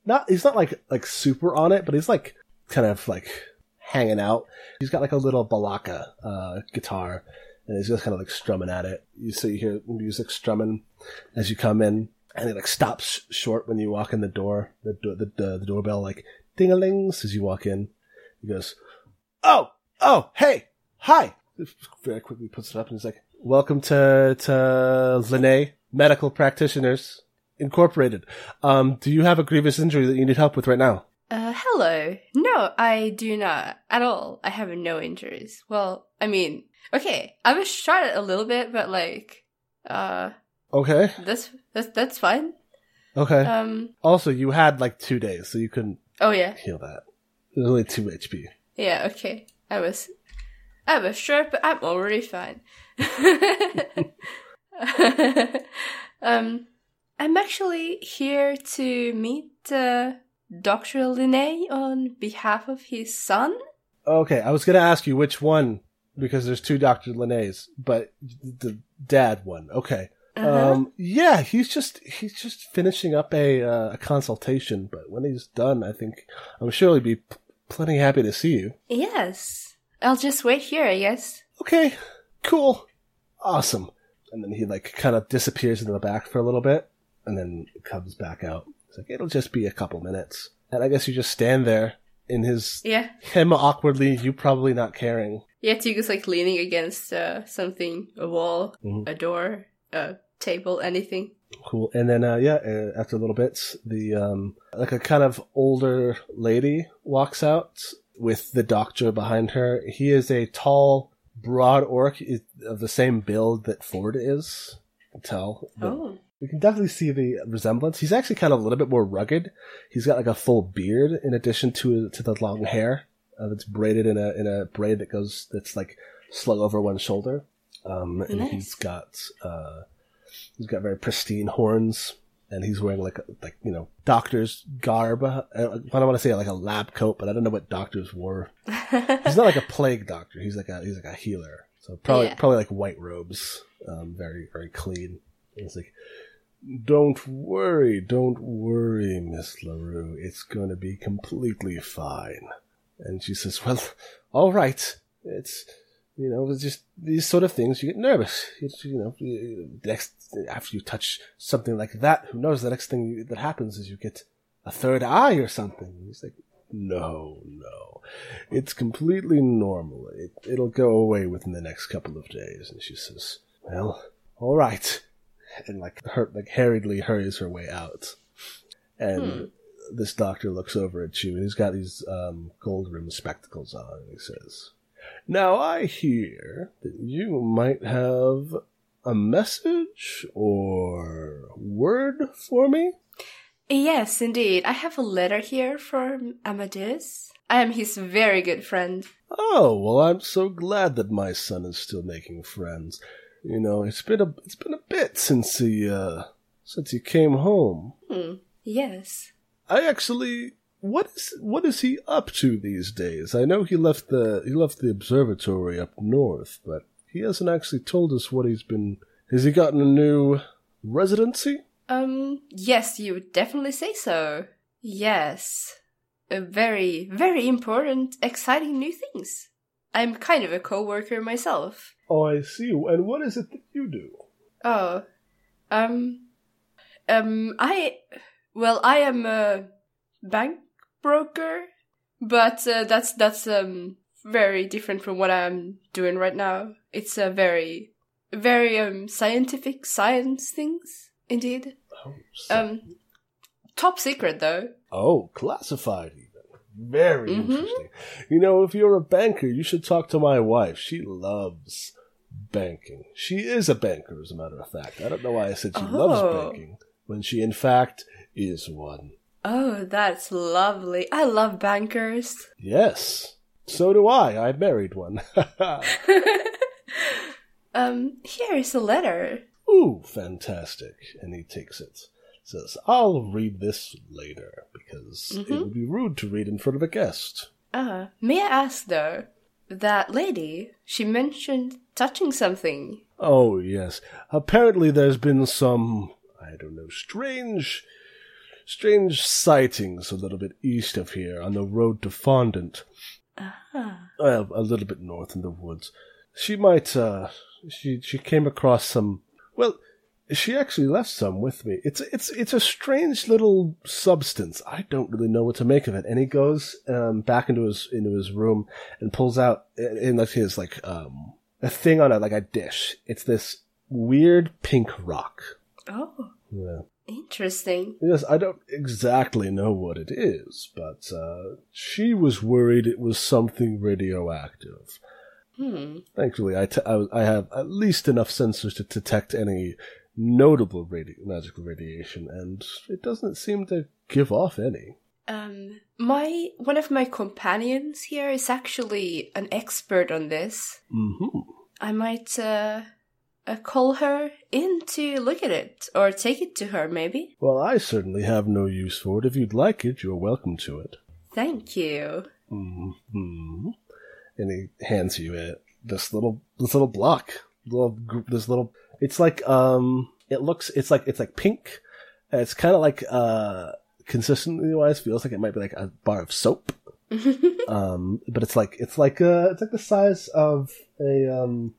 not he's not like like super on it, but he's like kind of like hanging out. He's got like a little balaka uh, guitar, and he's just kind of like strumming at it. You so you hear music strumming as you come in, and it like stops short when you walk in the door. The do- the the, the doorbell like ding a lings as you walk in. He goes, "Oh, oh, hey, hi!" Very quickly puts it up, and he's like, "Welcome to to Linnae Medical Practitioners Incorporated. Um, do you have a grievous injury that you need help with right now?" Uh, hello. No, I do not at all. I have no injuries. Well, I mean, okay, I was shot a little bit, but like, uh, Okay, that's that's that's fine. okay. Um, also, you had like two days, so you couldn't oh yeah, heal that. There's only two HP. yeah, okay. I was, I was sure, but I'm already fine. um, I'm actually here to meet uh, Doctor Linnae on behalf of his son. Okay, I was gonna ask you which one because there's two Doctor Linnae's, but the dad one. Okay. Uh-huh. Um, yeah, he's just he's just finishing up a uh, a consultation, but when he's done, I think I'm sure he'll be p- plenty happy to see you. Yes. I'll just wait here, I guess. Okay, cool, awesome. And then he like kind of disappears into the back for a little bit, and then comes back out. It's like it'll just be a couple minutes, and I guess you just stand there in his Yeah. him awkwardly, you probably not caring. Yeah, Tuku's like leaning against uh, something, a wall, Mhm. a door, a table, anything. Cool. And then, uh, yeah, uh, after a little bit, the, um, like a kind of older lady walks out with the doctor behind her. He is a tall, broad orc of the same build that Ford is. You can tell. Oh. We can definitely see the resemblance. He's actually kind of a little bit more rugged. He's got like a full beard in addition to to the long hair uh, that's braided in a in a braid that goes that's like slung over one shoulder. Um, and Nice. he's got uh, he's got very pristine horns, and he's wearing like a, like you know doctor's garb. Uh, I don't want to say like a lab coat, but I don't know what doctors wore. he's not like a plague doctor. He's like a he's like a healer. So probably Yeah. probably like white robes, um, very very clean. And It's like, don't worry, don't worry, Miss Larue. It's going to be completely fine. And she says, well, all right. It's you know it's just these sort of things. You get nervous. It's, you know, next after you touch something like that, who knows? The next thing that happens is you get a third eye or something. He's like, no, no, it's completely normal. It, it'll go away within the next couple of days. And she says, well, all right. And like her, like hurriedly hurries her way out. And this doctor looks over at you and he's got these, um, gold rimmed spectacles on and he says, now I hear that you might have a message or word for me? Yes, indeed. I have a letter here from Amadeus. I am his very good friend. Oh, well, I'm so glad that my son is still making friends. You know, it's been a it's been a bit since he uh since he came home. Hmm. Yes. I actually what is what is he up to these days? I know he left the he left the observatory up north, but he hasn't actually told us what he's been has he gotten a new residency? Um, yes, you would definitely say so. Yes. A very, very important, exciting new things. I'm kind of a co-worker myself. Oh, I see. And what is it that you do? Oh. Um, um, I, well, I am a bank broker, but uh, that's, that's, um, very different from what I'm doing right now. It's a very, very, um, scientific science things, indeed. Oh, so- Um, top secret though. Oh, classified even. Very Mhm. interesting. You know, if you're a banker, you should talk to my wife. She loves banking. She is a banker, as a matter of fact. I don't know why I said she Oh. loves banking when she, in fact, is one. Oh, that's lovely. I love bankers. Yes. So do I. I married one. um, here is a letter. Ooh, fantastic. And he takes it. Says, I'll read this later because it Mhm. would be rude to read in front of a guest. Uh, may I ask though, that lady, she mentioned touching something. Oh, yes. Apparently there's been some, I don't know, strange, strange sightings a little bit east of here on the road to Fondant. Ah. Well, a little bit north in the woods. She might, uh, she, she came across some, well, she actually left some with me. It's, it's, it's a strange little substance. I don't really know what to make of it. And he goes, um, back into his, into his room and pulls out in like his, like, um, a thing on a, like a dish. It's this weird pink rock. Oh, Yeah. Interesting. Yes, I don't exactly know what it is, but uh, she was worried it was something radioactive. Hmm. Thankfully, I, t- I, I have at least enough sensors to detect any notable magical radiation, and it doesn't seem to give off any. Um, my one of my companions here is actually an expert on this. hmm I might uh, uh call her in to look at it or take it to her, maybe. Well, I certainly have no use for it. If you'd like it, you're welcome to it. Thank you. hmm And he hands you it. This little, this little block, little, this little. It's like, um, it looks, it's like, it's like pink. It's kind of like, uh, consistently wise, feels like it might be like a bar of soap. um, but it's like, it's like, uh, it's like the size of a, um,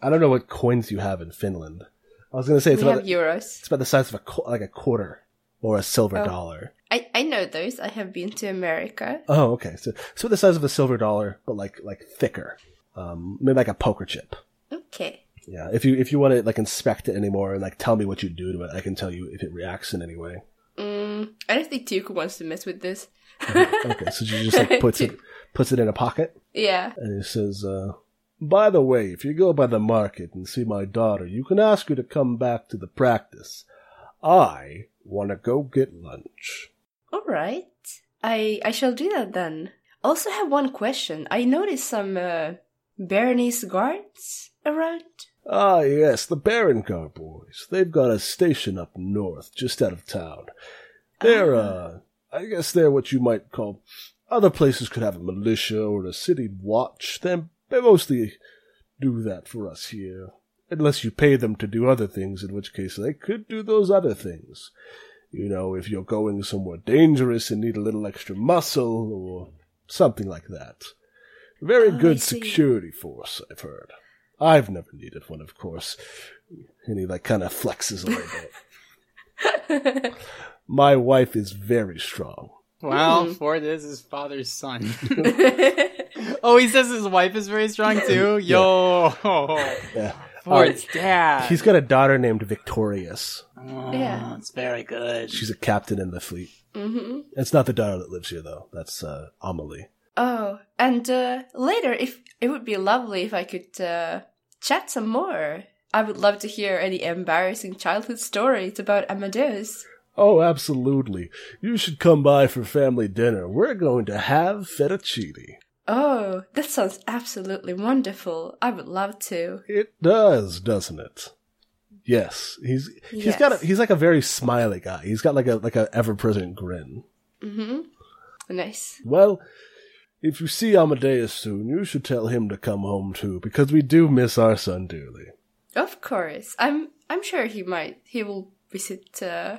I don't know what coins you have in Finland. I was gonna say it's we about, have euros. it's about the size of a, qu- like a quarter or a silver Oh. dollar. I I know those. I have been to America. Oh, okay. So, so the size of a silver dollar, but like like thicker, um, maybe like a poker chip. Okay. Yeah. If you if you want to like inspect it anymore and like tell me what you do to it, I can tell you if it reacts in any way. Mm, I don't think Tuku wants to mess with this. Okay. So she just like puts it puts it in a pocket Yeah. and it says, uh, "By the way, if you go by the market and see my daughter, you can ask her to come back to the practice. I want to go get lunch." All right. I I shall do that then. Also have one question. I noticed some uh, Baroness guards around. Ah, yes, the Barongar boys. They've got a station up north, just out of town. They're, uh, I guess they're what you might call. Other places could have a militia or a city watch. Them, they mostly do that for us here. Unless you pay them to do other things, in which case they could do those other things. You know, if you're going somewhere dangerous and need a little extra muscle or something like that. Very Oh, good security force, I've heard. I've never needed one, of course. And he like kind of flexes a little bit. My wife is very strong. Well, Ford is his father's son. oh, he says his wife is very strong too. Yo, Yeah. Ford's dad. He's got a daughter named Victorious. Oh, Yeah. it's very good. She's a captain in the fleet. hmm It's not the daughter that lives here, though. That's uh, Amelie. Oh, and uh, later, if it would be lovely if I could uh, chat some more. I would love to hear any embarrassing childhood stories about Amadeus. Oh, absolutely. You should come by for family dinner. We're going to have fettuccine. Oh, that sounds absolutely wonderful. I would love to. It does, doesn't it? Yes, he's he's Yes. got a, he's like a very smiley guy. He's got like a like a ever present grin. Mm-hmm. Nice. Well, if you see Amadeus soon, you should tell him to come home too, because we do miss our son dearly. Of course. I'm I'm sure he might he will visit uh,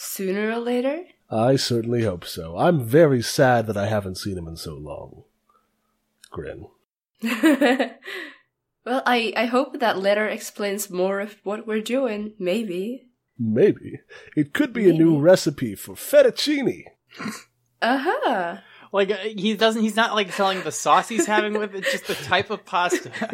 sooner or later. I certainly hope so. I'm very sad that I haven't seen him in so long. Grin. well, I I hope that letter explains more of what we're doing, maybe. Maybe it could be a new recipe for fettuccine. Uh-huh. Like uh, he doesn't. He's not like telling the sauce he's having with it. Just the type of pasta.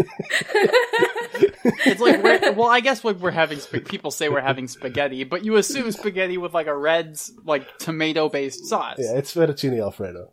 it's like we're, well, I guess like we're having sp- people say we're having spaghetti, but you assume spaghetti with like a red like tomato based sauce. Yeah, it's fettuccine alfredo.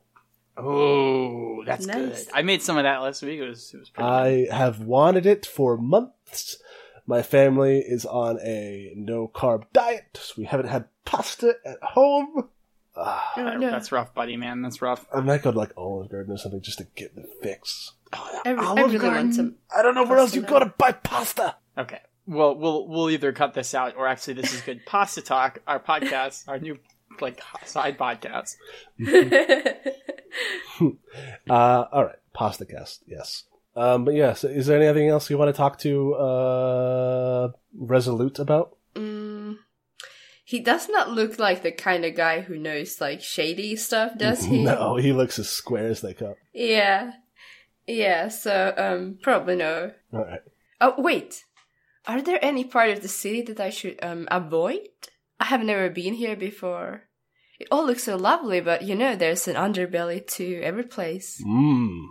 Oh, that's Nice. good. I made some of that last week. It was it was pretty. good. I have wanted it for months. My family is on a no carb diet, so we haven't had pasta at home. Ah, Oh, no. That's rough, buddy. Man, that's rough. I might go to like Olive Garden or something just to get the fix. I, I Olive Garden? some. I don't know where else Pasta you go to buy pasta. Okay. Well, we'll we'll either cut this out, or actually, this is good. Pasta Talk, our podcast, our new like side podcast. Uh, all right, pasta cast. Yes. Um, but yes, is there anything else you want to talk to uh, Resolute about? Mm, he does not look like the kind of guy who knows like shady stuff, does he? No, he looks as square as they come. Yeah. Yeah, so um probably no. All right. Oh wait. Are there any part of the city that I should um avoid? I have never been here before. It all looks so lovely, but you know there's an underbelly to every place. Mm.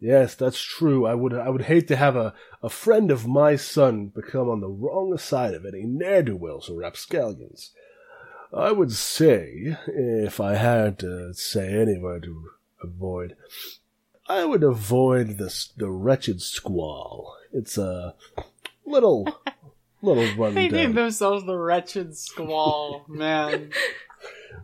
Yes, that's true. I would I would hate to have a, a friend of my son become on the wrong side of any ne'er do wells or rapscallions. I would say, if I had to say anywhere to avoid, I would avoid this the wretched squall. It's a little little run They down. named themselves the Wretched Squall, man.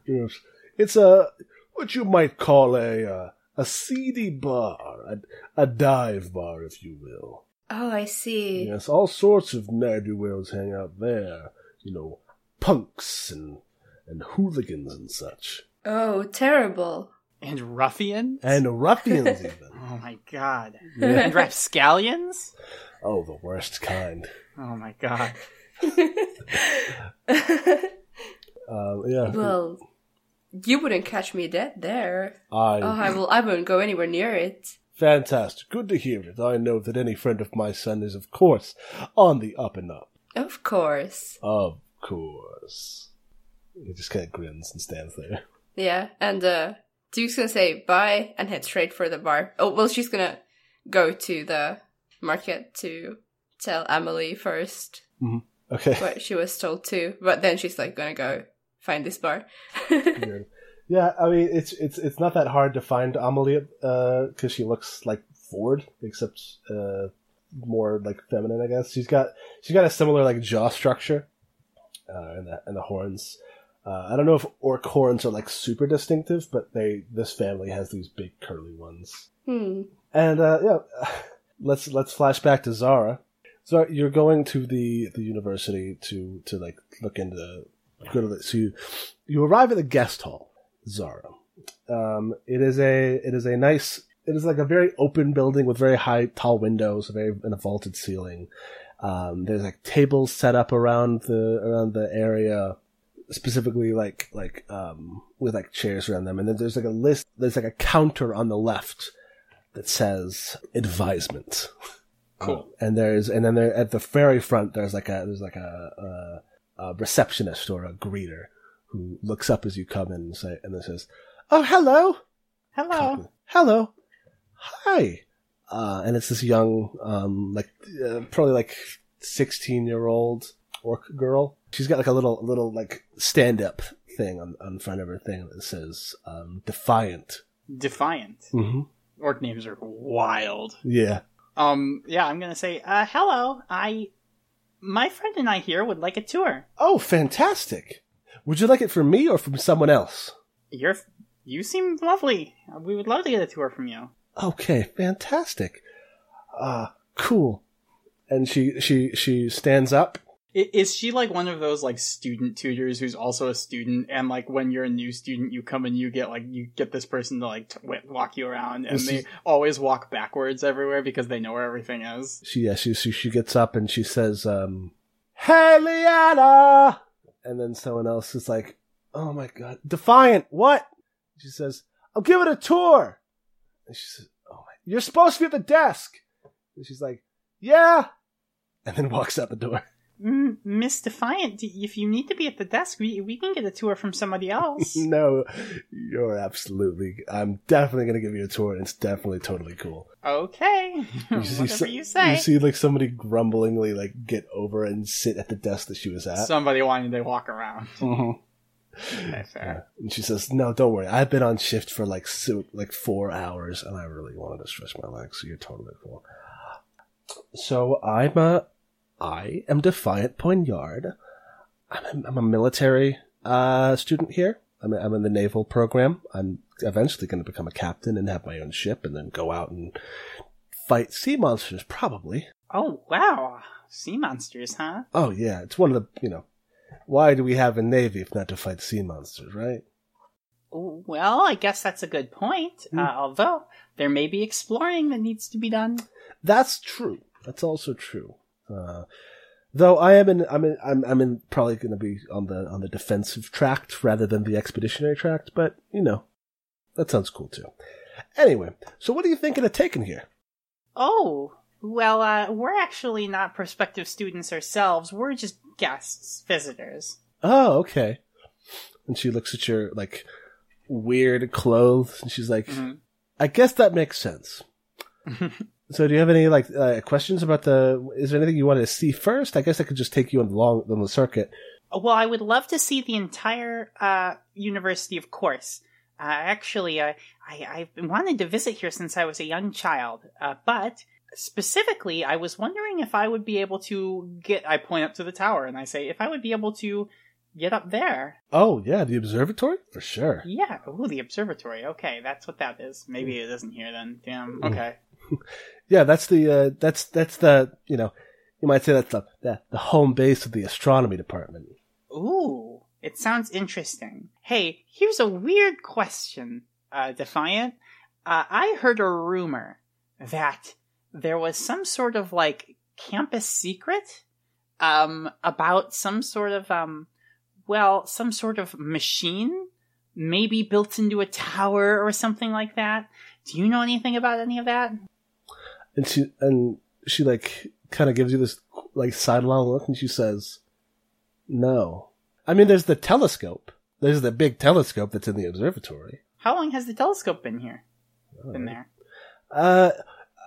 Yes. It's a what you might call a uh, a seedy bar, a, a dive bar, if you will. Oh, I see. Yes, all sorts of ne'er do wells hang out there. You know, punks and and hooligans and such, Oh, terrible. And ruffians? and ruffians even. oh my god. Yeah. And rapscallions? Oh, the worst kind. Oh my god. Um, yeah, well, you wouldn't catch me dead there. I Oh, I will. I won't go anywhere near it. fantastic. Good to hear it. I know that any friend of my son is, of course, on the up and up. Of course. Of course. He just kind of grins and stands there. Yeah, and uh, Duke's gonna say bye and head straight for the bar. Oh, well, she's gonna go to the market to tell Emily first Okay. what she was told to, but then she's like gonna go find this bar. Yeah, I mean it's it's it's not that hard to find Amelie because she looks like Ford, except uh, more like feminine. I guess she's got she's got a similar like jaw structure uh, and the and the horns. Uh, I don't know if orc horns are like super distinctive, but they this family has these big curly ones. hmm. And uh, yeah, let's let's flash back to Zara. So you're going to the the university to to like look into go to the, so you you arrive at the guest hall, Zara. Um, it is a it is a nice it is like a very open building with very high tall windows, very and a vaulted ceiling. Um, there's like tables set up around the around the area, specifically like like um with like chairs around them, and then there's like a list. There's like a counter on the left that says advisement. Cool. Uh, and there's and then there at the very front there's like a there's like a, a, a receptionist or a greeter who looks up as you come in and say and then says, "Oh, hello, Hello. hello, hi," uh, and it's this young, um, like uh, probably like sixteen year old orc girl. She's got like a little little like stand up thing on on front of her thing that says um, "defiant." Defiant. Mm-hmm. Orc names are wild. Yeah. Um, yeah, I'm gonna say, uh, hello. I, my friend and I here would like a tour. Oh, fantastic! Would you like it from me or from someone else? You're, you seem lovely. We would love to get a tour from you. Okay, fantastic. Uh, cool. And she she she stands up. Is she like one of those like student tutors who's also a student, and like when you're a new student, you come and you get like you get this person to like t- walk you around, and they always walk backwards everywhere because they know where everything is. She yeah, she she, she gets up and she says, um, "Hey, Liana!" And then someone else is like, "Oh my god, Defiant! What?" She says, "I'll give it a tour." And she says, "Oh my, you're supposed to be at the desk." And she's like, "Yeah," and then walks out the door. Mm, Miss Defiant, if you need to be at the desk, we we can get a tour from somebody else. no, you're absolutely. I'm definitely gonna give you a tour, and it's definitely totally cool. okay, You see whatever so- you say. You see like somebody grumblingly like get over and sit at the desk that she was at. Somebody wanting to walk around. Mhm. Okay, fair. And she says, "No, don't worry. I've been on shift for like so, like four hours, and I really wanted to stretch my legs. So you're totally cool." So I'm a, I am Defiant Poignard. I'm a, I'm a military uh, student here. I'm, I'm in the naval program. I'm eventually going to become a captain and have my own ship, and then go out and fight sea monsters. Probably. Oh wow, sea monsters, huh? Oh yeah, it's one of the you know. Why do we have a navy if not to fight sea monsters, right? Well, I guess that's a good point. Hmm. Uh, although there may be exploring that needs to be done. That's true. That's also true. Uh, though I am in, I'm in, I'm, I'm in probably going to be on the on the defensive tract rather than the expeditionary tract. But you know, that sounds cool too. Anyway, so what are you thinking of taking here? Oh, well, uh, we're actually not prospective students ourselves. We're just guests, visitors. Oh, okay. And she looks at your like weird clothes, and she's like, Mhm. "I guess that makes sense." so, do you have any like uh, questions about the? Is there anything you wanted to see first? I guess I could just take you on the long on the circuit. Well, I would love to see the entire uh, university, of course. Uh, actually, uh, I, I've wanted to visit here since I was a young child, uh, but specifically, I was wondering if I would be able to get. I point up to the tower and I say, if I would be able to get up there. Oh yeah, the observatory for sure. Yeah, ooh, the observatory. Okay, that's what that is. Maybe it isn't here then. Damn. Okay. Yeah, that's the uh, that's that's the you know you might say that's the, the the home base of the astronomy department. Ooh, it sounds interesting. Hey, here's a weird question, uh, Defiant. Uh, I heard a rumor that there was some sort of like campus secret, um, about some sort of, um, well, some sort of machine, maybe built into a tower or something like that. Do you know anything about any of that? And she and she like kind of gives you this like sidelong look, and she says, "No, I mean there's the telescope. There's the big telescope that's in the observatory. How long has the telescope been here? Been there? Uh,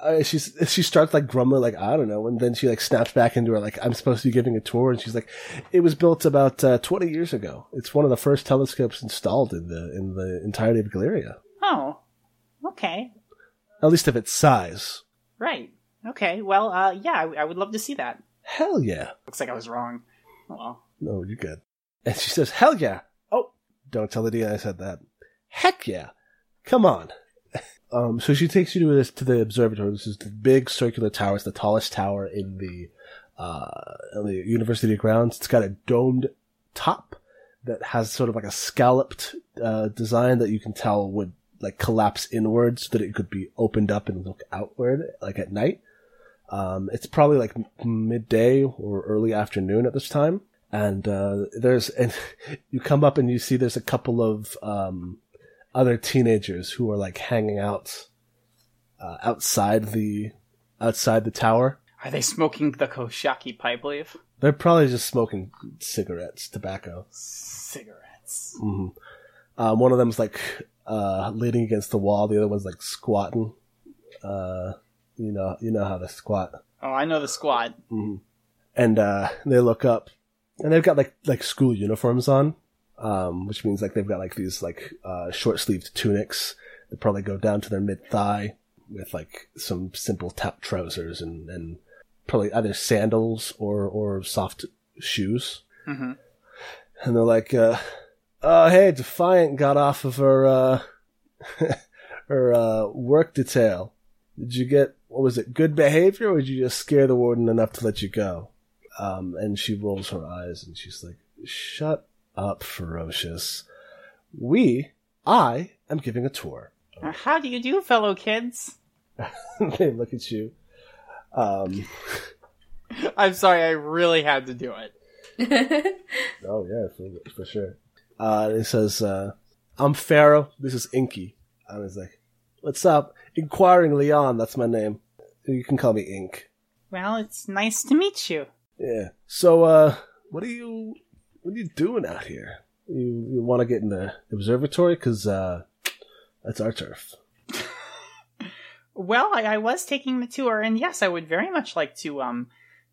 uh, she's she starts like grumbling, like I don't know, and then she like snaps back into her like I'm supposed to be giving a tour, and she's like, it was built about uh, 20 years ago. It's one of the first telescopes installed in the in the entirety of Galeria, Oh, okay, at least of its size. Right. Okay, well, uh, yeah, I, I would love to see that. Hell yeah! Looks like I was wrong. Oh, well. No, you're good. And she says, hell yeah! Oh, don't tell the DA I said that. Heck yeah! Come on. Um, so she takes you to this to the observatory. This is the big circular tower. It's the tallest tower in the uh, in the university grounds. It's got a domed top that has sort of like a scalloped uh, design that you can tell would like collapse inwards so that it could be opened up and look outward like at night. Um, it's probably like midday or early afternoon at this time. And, uh, there's, and you come up and you see there's a couple of, um, other teenagers who are like hanging out, uh, outside the, outside the tower. Are they smoking the Koshaki pipe leaf? They're probably just smoking cigarettes, tobacco. Cigarettes. hmm Um, one of them's like, uh, leaning against the wall. The other one's like squatting. Uh, you know, you know how to squat. Oh, I know the squad. and uh, they look up, and they've got like like school uniforms on, um, which means like they've got like these like uh, short sleeved tunics that probably go down to their mid thigh with like some simple tap trousers and and probably either sandals or or soft shoes. Mhm. And they're like, uh, "Oh, hey, Defiant got off of her uh, her uh, work detail. Did you get what was it? Good behavior, or did you just scare the warden enough to let you go?" Um, and she rolls her eyes and she's like, "Shut up, ferocious. We, I, am giving a tour." How do you do, fellow kids? they look at you. Um, I'm sorry, I really had to do it. oh yeah, for, for sure. Uh, it says, uh, "I'm Pharaoh. This is Inky." And was like, "What's up?" Inquiring Leon. That's my name. You can call me Ink. Well, it's nice to meet you. Yeah. So, uh, what are you, what are you doing out here? You, you want to get in the observatory? Cause, uh, that's our turf. Well, I, I was taking the tour, and yes, I would very much like to um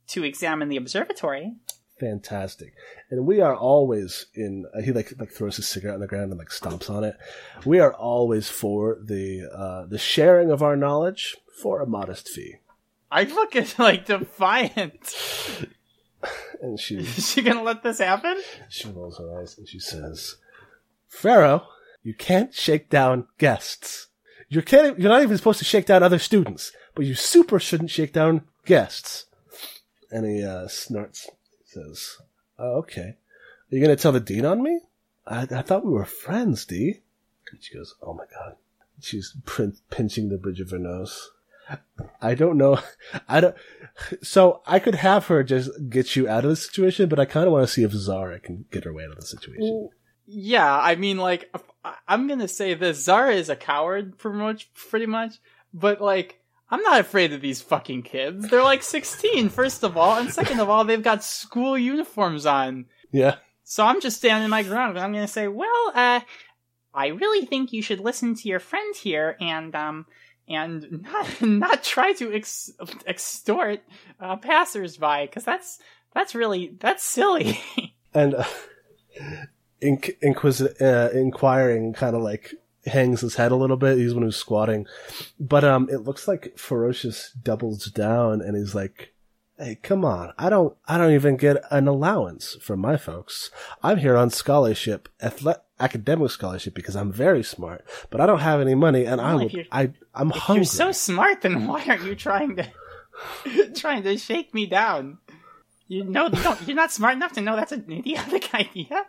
to examine the observatory. Fantastic. And we are always in, uh, he like, like throws his cigarette on the ground and like stomps on it. We are always for the, uh, the sharing of our knowledge for a modest fee. I look at like defiant. And she, Is she gonna let this happen? she rolls her eyes and she says, Pharaoh, you can't shake down guests. You're, can't, you're not even supposed to shake down other students, but you super shouldn't shake down guests. And he uh, snorts, says, oh, okay. Are you to tell the dean on me? I, I thought we were friends, Dee. And she goes, oh my god. She's prin- pinching the bridge of her nose. I don't know. I don't. So I could have her just get you out of the situation, but I kind of want to see if Zara can get her way out of the situation. Yeah, I mean, like, I'm gonna say this: Zara is a coward, pretty much, pretty much. But like, I'm not afraid of these fucking kids. They're like 16, first of all, and second of all, they've got school uniforms on. Yeah. So I'm just standing my ground, and I'm gonna say, well, uh, I really think you should listen to your friend here, and um, and not not try to ex- extort uh, passersby, because that's that's really that's silly. And uh, inquis- uh, inquiring kind of like hangs his head a little bit. He's one who's squatting. But um, it looks like Ferocious doubles down and he's like, Hey, come on. I don't, I don't even get an allowance from my folks. I'm here on scholarship, athle- academic scholarship because I'm very smart, but I don't have any money and I Well, if would, you're- I, I'm If hungry. you're so smart, then why aren't you trying to trying to shake me down? You know, you don't, you're not smart enough to know that's an idiotic idea.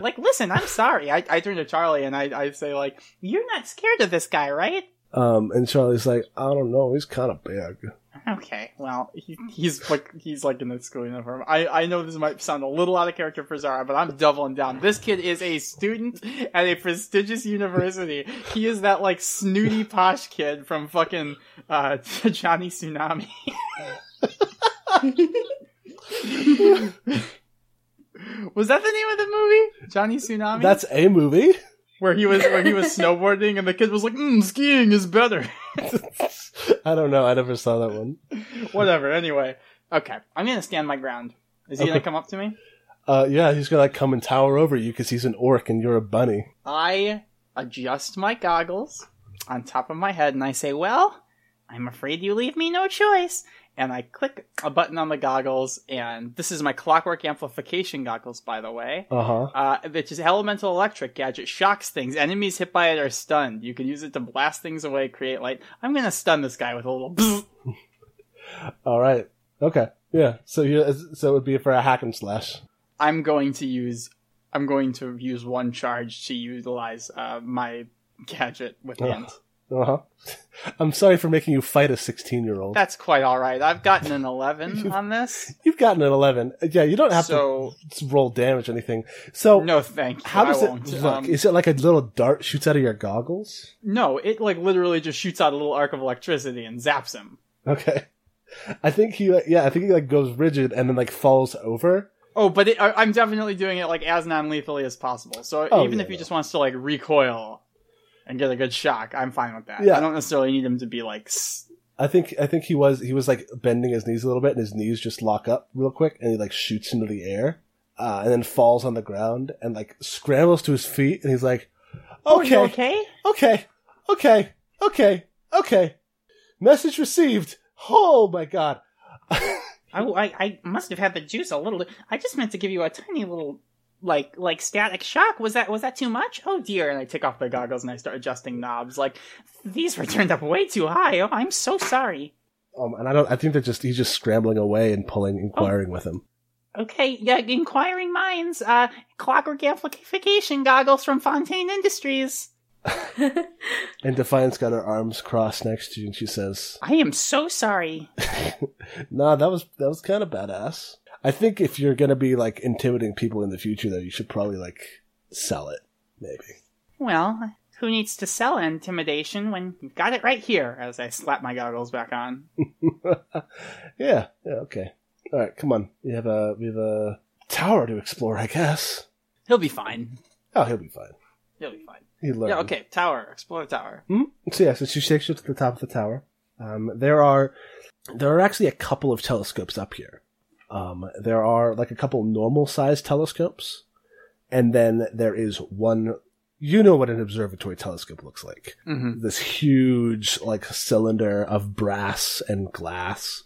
Like, listen, I'm sorry. I, I turn to Charlie and I, I say, like, you're not scared of this guy, right? um, and Charlie's like, I don't know. He's kind of big. Okay, well, he, he's like he's like in the school uniform. I I know this might sound a little out of character for Zara, but I'm doubling down. This kid is a student at a prestigious university. He is that like snooty posh kid from fucking uh, Johnny Tsunami. Was that the name of the movie? Johnny Tsunami? That's a movie. where he was where he was snowboarding and the kid was like, mm, skiing is better. I don't know. I never saw that one. Whatever. Anyway. Okay. I'm gonna stand my ground. Is he Okay. gonna come up to me? Uh, yeah, he's gonna like come and tower over you because he's an orc and you're a bunny. I adjust my goggles on top of my head and I say, Well, I'm afraid you leave me no choice. And I click a button on the goggles, and this is my clockwork amplification goggles, by the way. Uh huh. Uh, which is elemental electric gadget shocks things. Enemies hit by it are stunned. You can use it to blast things away, create light. I'm gonna stun this guy with a little. All right. Okay. Yeah. So you so it would be for a hack and slash. I'm going to use. I'm going to use one charge to utilize uh, my gadget with Ugh. Uh huh. I'm sorry for making you fight a 16 year old. That's quite all right. I've gotten an 11 on this, You've gotten an 11. Yeah, you don't have so to roll damage or anything. So no, thank you. how does it look? Um, Is it like a little dart shoots out of your goggles? no, it like literally just shoots out a little arc of electricity and zaps him. Okay. I think he, yeah, I think he like goes rigid and then like falls over. Oh, but it, I'm definitely doing it like as non-lethally as possible. So Oh, even yeah, if he yeah. just wants to like recoil and get a good shock, I'm fine with that. Yeah. I don't necessarily need him to be like. I think I think he was he was like bending his knees a little bit, and his knees just lock up real quick, and he like shoots into the air, uh, and then falls on the ground and like scrambles to his feet, and he's like, "Oh, "Okay, okay? okay, okay, okay, okay." Message received. Oh my god. I, I, I must have had the juice a little. I just meant to give you a tiny little, like, like static shock. Was that was that too much? Oh dear! And I take off the goggles and I start adjusting knobs. Like these were turned up way too high. Oh, I'm so sorry. Um, and I don't. I think they're just he's just scrambling away and pulling, inquiring with him. Okay, yeah, inquiring minds. Uh, clockwork amplification goggles from Fontaine Industries. And Defiance got her arms crossed next to you, and she says, I am so sorry. "Nah, that was that was kind of badass." I think if you're gonna be like intimidating people in the future, though, you should probably like sell it, maybe. Well, who needs to sell intimidation when you've got it right here? As I slap my goggles back on. yeah, yeah, okay. All right, come on. We have a we have a tower to explore, I guess. He'll be fine. Oh, he'll be fine. He'll be fine. He learned. Yeah, okay. Tower. Explore the tower. Hmm? So yeah, so she takes you to the top of the tower. Um, there are there are actually a couple of telescopes up here. Um, there are like a couple normal sized telescopes, and then there is one. You know what an observatory telescope looks like. Mm-hmm. This huge like cylinder of brass and glass,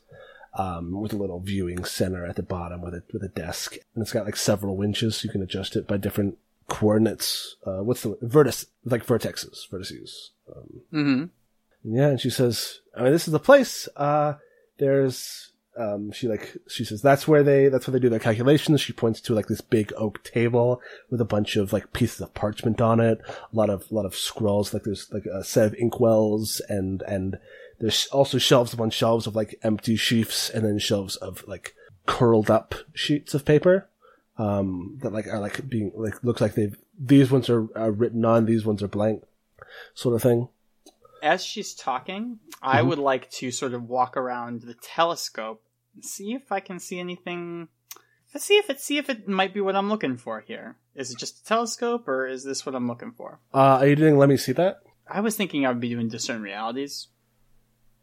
um, with a little viewing center at the bottom with a with a desk, and it's got like several winches. You can adjust it by different coordinates. Uh, what's the vertex like vertexes, vertices. Um, Mm-hmm. yeah, and she says, I mean, this is the place. Uh, there's, um, she like, she says, that's where they, that's where they do their calculations. She points to like this big oak table with a bunch of like pieces of parchment on it. A lot of, a lot of scrolls. Like there's like a set of inkwells and, and there's also shelves upon shelves of like empty sheafs and then shelves of like curled up sheets of paper. Um, that like are like being, like, looks like they've, these ones are, are written on, these ones are blank sort of thing. As she's talking, I would like to sort of walk around the telescope and see if I can see anything. See if it see if it might be what I'm looking for here. Is it just a telescope, or is this what I'm looking for? Uh, are you doing Let Me See That? I was thinking I would be doing discern realities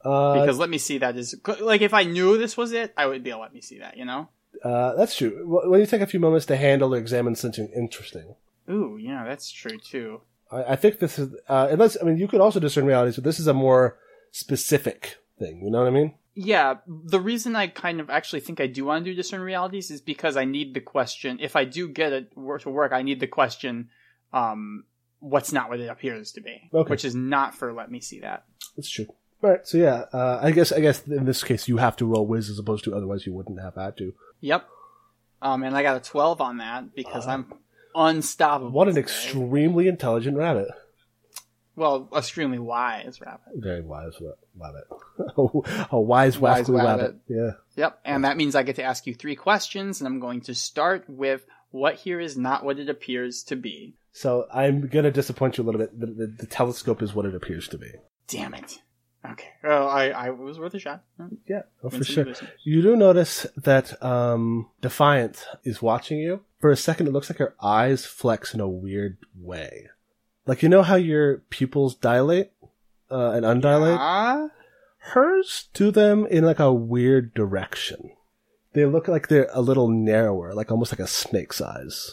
Uh, because let me see that is like if I knew this was it, I would be able to let me see that. You know? uh, that's true. Wh- When you take a few moments to handle or examine something interesting, Ooh, yeah, that's true too. I, I think this is, uh, unless, I mean, you could also discern realities, but this is a more specific thing. You know what I mean? Yeah, the reason I kind of actually think I do want to do discern realities is because I need the question. If I do get it to work, I need the question, um, what's not what it appears to be, Okay. which is not for let me see that. That's true. All right. So yeah, uh, I guess, I guess in this case, you have to roll whiz as opposed to otherwise you wouldn't have had to. Yep. Um, and I got a twelve on that because I'm unstoppable. What an extremely intelligent rabbit. well, extremely wise rabbit. Very wise rabbit. a wise, Wise rabbit. rabbit. Yeah. Yep, and that means I get to ask you three questions, and I'm going to start with what here is not what it appears to be. So I'm gonna disappoint you a little bit. The, the, the telescope is what it appears to be. Damn it. Okay. Well, I, I was worth a shot. Yeah, oh, for sure. business. You do notice that um, Defiant is watching you. For a second, it looks like her eyes flex in a weird way. Like, you know how your pupils dilate uh, and undilate? Ah, Hers do them in like a weird direction. They look like they're a little narrower, like almost like a snake's eyes.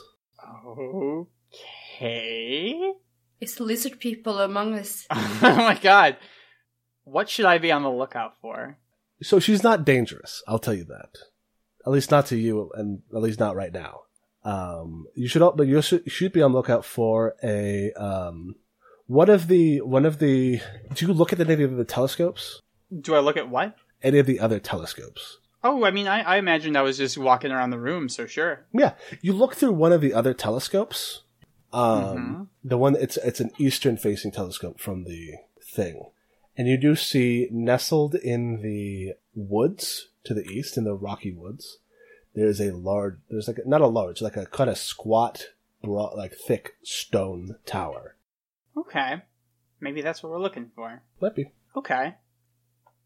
okay. Is lizard people among us? oh my god. What should I be on the lookout for? So she's not dangerous, I'll tell you that. At least not to you, and at least not right now. Um, you should, but you should, should be on the lookout for a, um, one of the, one of the, do you look at any of the telescopes? Do I look at what? Any of the other telescopes? Oh, I mean, I, I imagined I was just walking around the room, so sure. Yeah, you look through one of the other telescopes. Um, Mhm. the one it's it's an eastern facing telescope from the thing, and you do see nestled in the woods to the east in the rocky woods. There's a large. There's like a, not a large, like a kind of squat, broad, like thick stone tower. Okay. Maybe that's what we're looking for. Might be. Okay.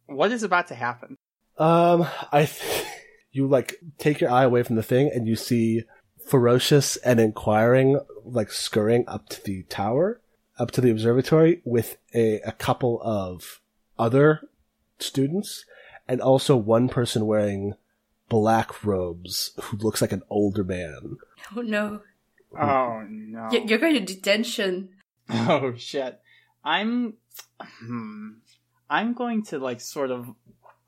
What is about to happen? Um, I th- you like take your eye away from the thing and you see ferocious and inquiring like scurrying up to the tower, up to the observatory with a, a couple of other students and also one person wearing black robes who looks like an older man. Oh no. Oh no. Y- You're going to detention. Oh shit. I'm hmm. I'm going to like sort of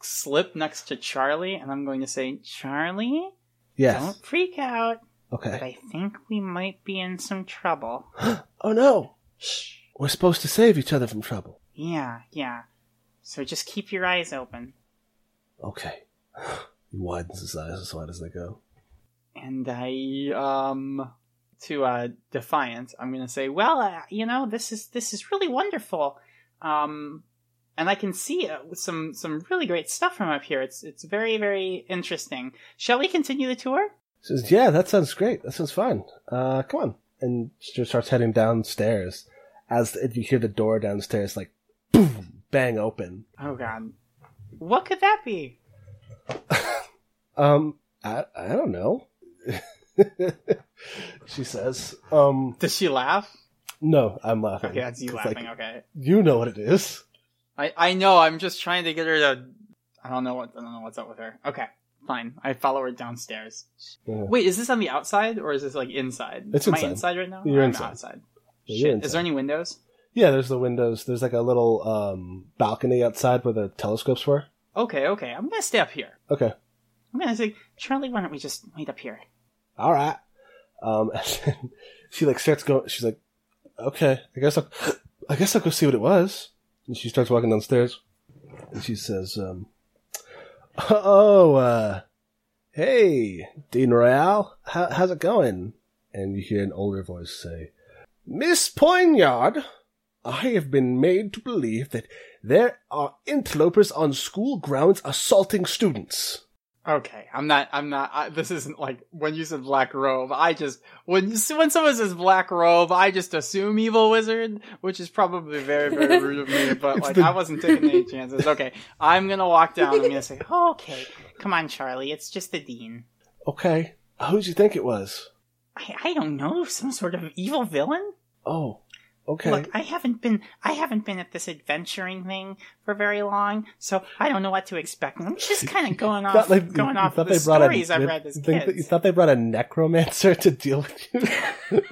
slip next to Charlie and I'm going to say, "Charlie, Yes. don't freak out, Okay. but Okay. I think we might be in some trouble." Oh no. We're supposed to save each other from trouble. Yeah, yeah. So just keep your eyes open. Okay. He widens his eyes as wide as they go. And I um to uh Defiant, I'm going to say, "Well, uh, you know, this is this is really wonderful." Um and I can see uh, some some really great stuff from up here. It's it's very very interesting. Shall we continue the tour? says, "Yeah, that sounds great. That sounds fine. Uh, come on." And she just starts heading downstairs. As you hear the door downstairs, like boom, bang open. Oh god. What could that be? Um, I I don't know. she says, "Um, Does she laugh? no, I'm laughing. Okay, that's you laughing. like, okay. you know what it is. I I know. I'm just trying to get her to. I don't know what I don't know what's up with her. Okay, fine. I follow her downstairs. Yeah. Wait, is this on the outside or is this like inside? It's Am I inside. inside right now? You're inside. outside. Yeah, Shit. you're Is there any windows? Yeah, there's the windows. There's like a little um balcony outside where the telescopes were. Okay, okay. I'm gonna stay up here. Okay, I'm gonna say, Charlie, why don't we just wait up here? all right. Um, she like starts going. She's like, okay, I guess I'll, I guess I'll go see what it was. And she starts walking downstairs, and she says, um, "Oh, uh, hey, Dean Royale, how, how's it going?" And you hear an older voice say, "Miss Poignard, I have been made to believe that there are interlopers on school grounds assaulting students." Okay, I'm not. I'm not. I, this isn't like when you said black robe. I just when when someone says black robe, I just assume evil wizard, which is probably very very rude of me. But like the- I wasn't taking any chances. Okay, I'm gonna walk down. I'm gonna say, oh, okay, come on, Charlie. It's just the dean. Okay, who'd you think it was? I, I don't know, some sort of evil villain. Oh, okay. Look, I haven't been I haven't been at this adventuring thing for very long, so I don't know what to expect. I'm just kind of going off going off the brought a- stories I've read as that- You thought they brought a necromancer to deal with you?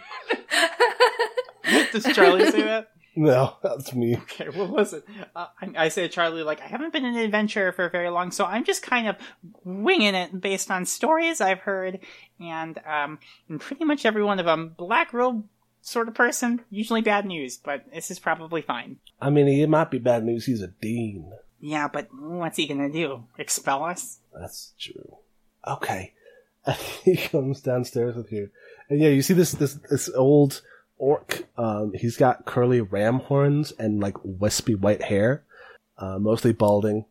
Does Charlie say that? no, that's me. Okay, well, listen. Uh, I, I say to Charlie, like, I haven't been an adventurer for very long, so I'm just kind of winging it based on stories I've heard, and um, and pretty much every one of them, black robe sort of person, usually bad news, but this is probably fine. I mean, it might be bad news. He's a dean. Yeah, but what's he gonna do? Expel us? That's true. Okay. he comes downstairs with you, and yeah, you see this this this old orc. Um, he's got curly ram horns and like wispy white hair, uh, mostly balding,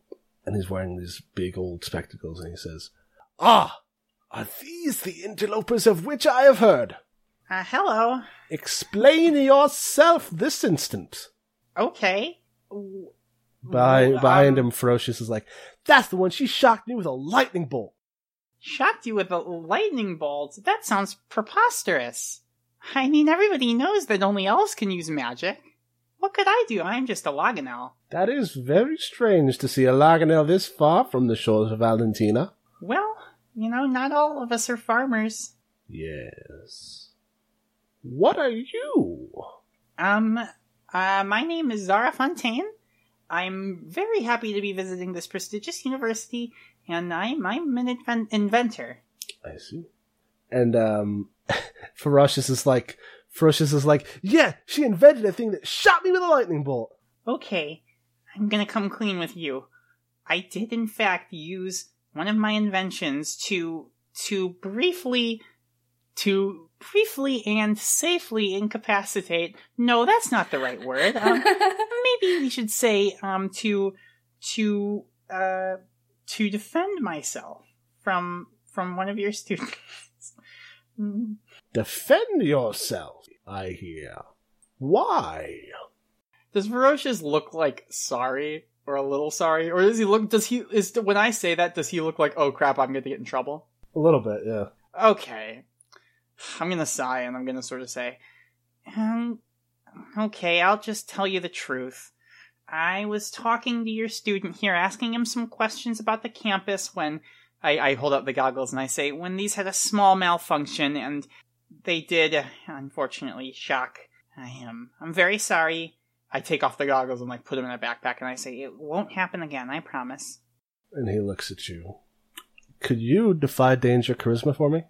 and he's wearing these big old spectacles. And he says, "Ah, are these the interlopers of which I have heard? Uh, hello. Explain yourself this instant." Okay. Behind, Um, behind him, Ferocious is like, that's the one. She shocked me with a lightning bolt. Shocked you with a lightning bolt? That sounds preposterous. I mean, everybody knows that only elves can use magic. What could I do? I'm just a Laganel. That is very strange to see a Laganel this far from the shores of Valentina. Well, you know, not all of us are farmers. Yes. What are you? Um, uh, my name is Zara Fontaine. I'm very happy to be visiting this prestigious university, and I'm, I'm an inven- inventor. I see. And um Ferocious is like Ferocious is like, yeah, she invented a thing that shot me with a lightning bolt. Okay, I'm gonna come clean with you. I did in fact use one of my inventions to to briefly to briefly and safely incapacitate. No, that's not the right word. Um, maybe we should say um to to uh to defend myself from from one of your students. Mm, Defend yourself, I hear. Why? Does Ferocious look like sorry or a little sorry, or does he look? Does he is when I say that? Does he look like oh crap? I'm gonna get in trouble. A little bit, yeah. Okay, I'm gonna sigh and I'm gonna sort of say, um, okay, I'll just tell you the truth. I was talking to your student here, asking him some questions about the campus when I, I hold up the goggles and I say, when these had a small malfunction and they did, uh, unfortunately, shock. I am. I'm very sorry. I take off the goggles and like put them in a backpack and I say, it won't happen again, I promise. And he looks at you. Could you defy danger charisma for me?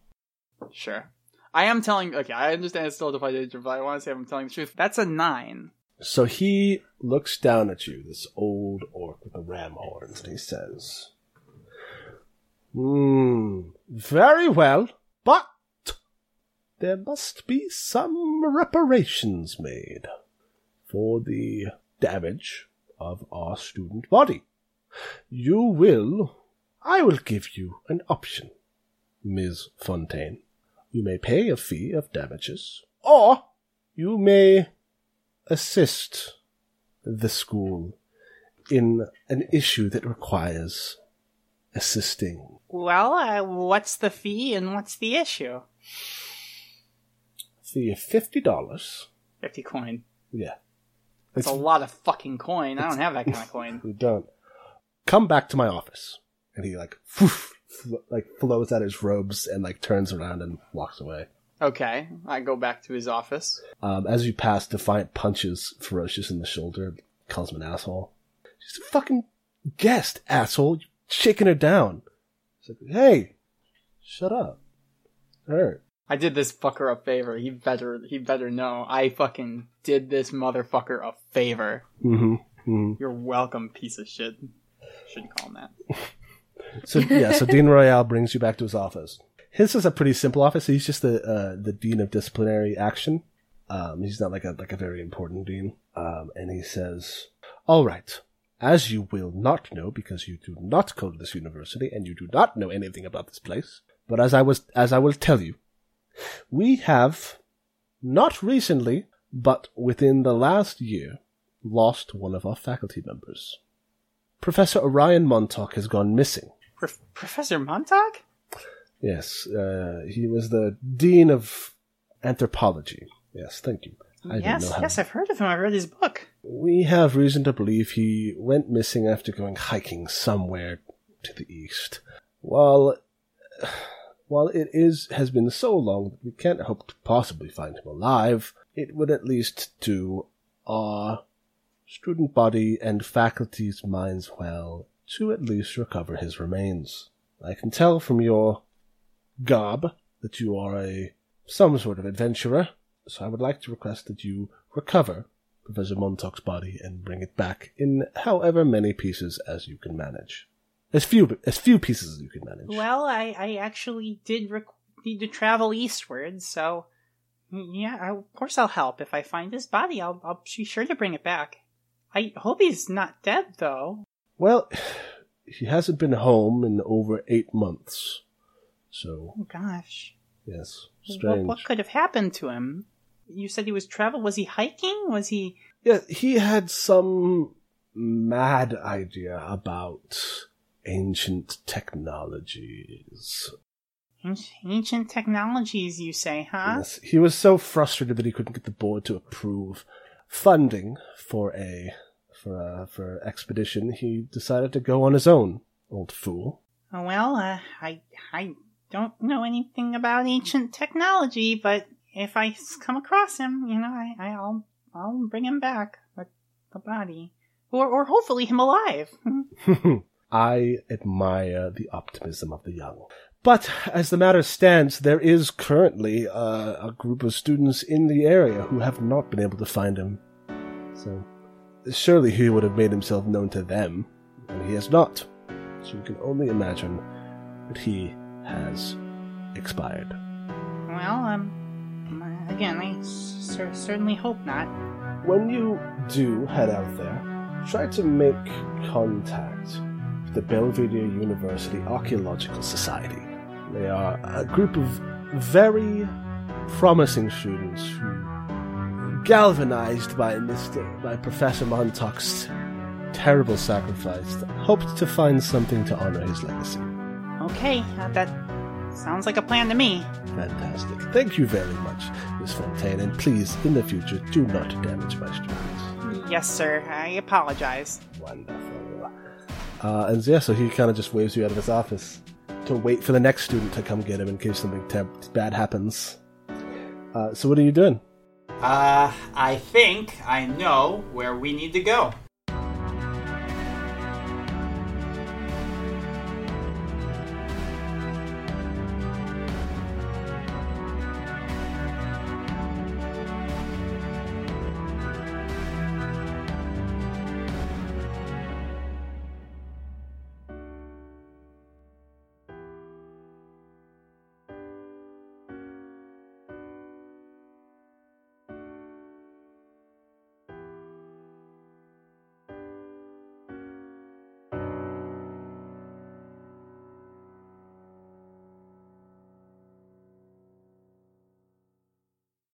Sure. I am telling, okay, I understand it's still a defy danger, but I want to say I'm telling the truth. That's a nine. So he looks down at you, this old orc with the ram horns, and he says, Hmm, very well, but there must be some reparations made for the damage of our student body. You will, I will give you an option, Ms. Fontaine. You may pay a fee of damages, or you may assist the school in an issue that requires assisting. Well, uh, what's the fee and what's the issue? Fee of fifty dollars. 50 coin. Yeah. That's a lot of fucking coin. I don't have that kind of coin. We don't. Come back to my office. And he like fl- like flows out his robes and like turns around and walks away. Okay, I go back to his office. Um, as you pass, Defiant punches Ferocious in the shoulder, calls him an asshole. She's a fucking guest, asshole. You shaking her down. Like, hey, shut up. Hurt. I did this fucker a favor. He better, he better know. I fucking did this motherfucker a favor. Mm-hmm. mm-hmm. You're welcome, piece of shit. Shouldn't call him that. So yeah, so Dean Royale brings you back to his office. His is a pretty simple office. He's just the uh, the dean of disciplinary action. Um, he's not like a like a very important dean. Um, and he says, "All right, as you will not know because you do not go to this university and you do not know anything about this place, but as I was as I will tell you, we have not recently, but within the last year, lost one of our faculty members. Professor Orion Montauk has gone missing." Pro- Professor Montauk? Yes, uh, he was the dean of anthropology. Yes, thank you. I yes, know yes, I've heard of him. I've read his book. We have reason to believe he went missing after going hiking somewhere to the east. While, while it is has been so long that we can't hope to possibly find him alive, it would at least do our student body and faculty's minds well to at least recover his remains. I can tell from your garb that you are a some sort of adventurer, so I would like to request that you recover Professor Montauk's body and bring it back in however many pieces as you can manage. As few as few pieces as you can manage. Well, I, I actually did rec- need to travel eastward, so mm, yeah, I, of course I'll help. If I find his body, I'll, I'll be sure to bring it back. I hope he's not dead, though. Well, he hasn't been home in over eight months. So, Oh gosh, yes, what, strange. what could have happened to him? You said he was travel. Was he hiking? Was he? Yeah, he had some mad idea about ancient technologies. Ancient technologies, you say, huh? Yes, he was so frustrated that he couldn't get the board to approve funding for a for a for expedition. He decided to go on his own. Old fool. Well, uh, I I don't know anything about ancient technology, but if I come across him, you know, I, I'll I'll bring him back, the, the body, or or hopefully him alive. I admire the optimism of the young. But as the matter stands, there is currently uh, a group of students in the area who have not been able to find him. So surely he would have made himself known to them, and he has not. So you can only imagine that he has expired. well, um, again, I certainly hope not. When you do head out there, try to make contact with the Belvedere University Archaeological Society. They are a group of very promising students who, galvanized by Mr. by Professor Montauk's terrible sacrifice, hoped to find something to honor his legacy. Okay, uh, that sounds like a plan to me. Fantastic. Thank you very much, Miss Fontaine, and please, in the future, do not damage my students. Yes, sir. I apologize. Wonderful. Uh, and yeah, so he kind of just waves you out of his office to wait for the next student to come get him in case something temp- bad happens. Uh, so what are you doing? Uh, I think I know where we need to go.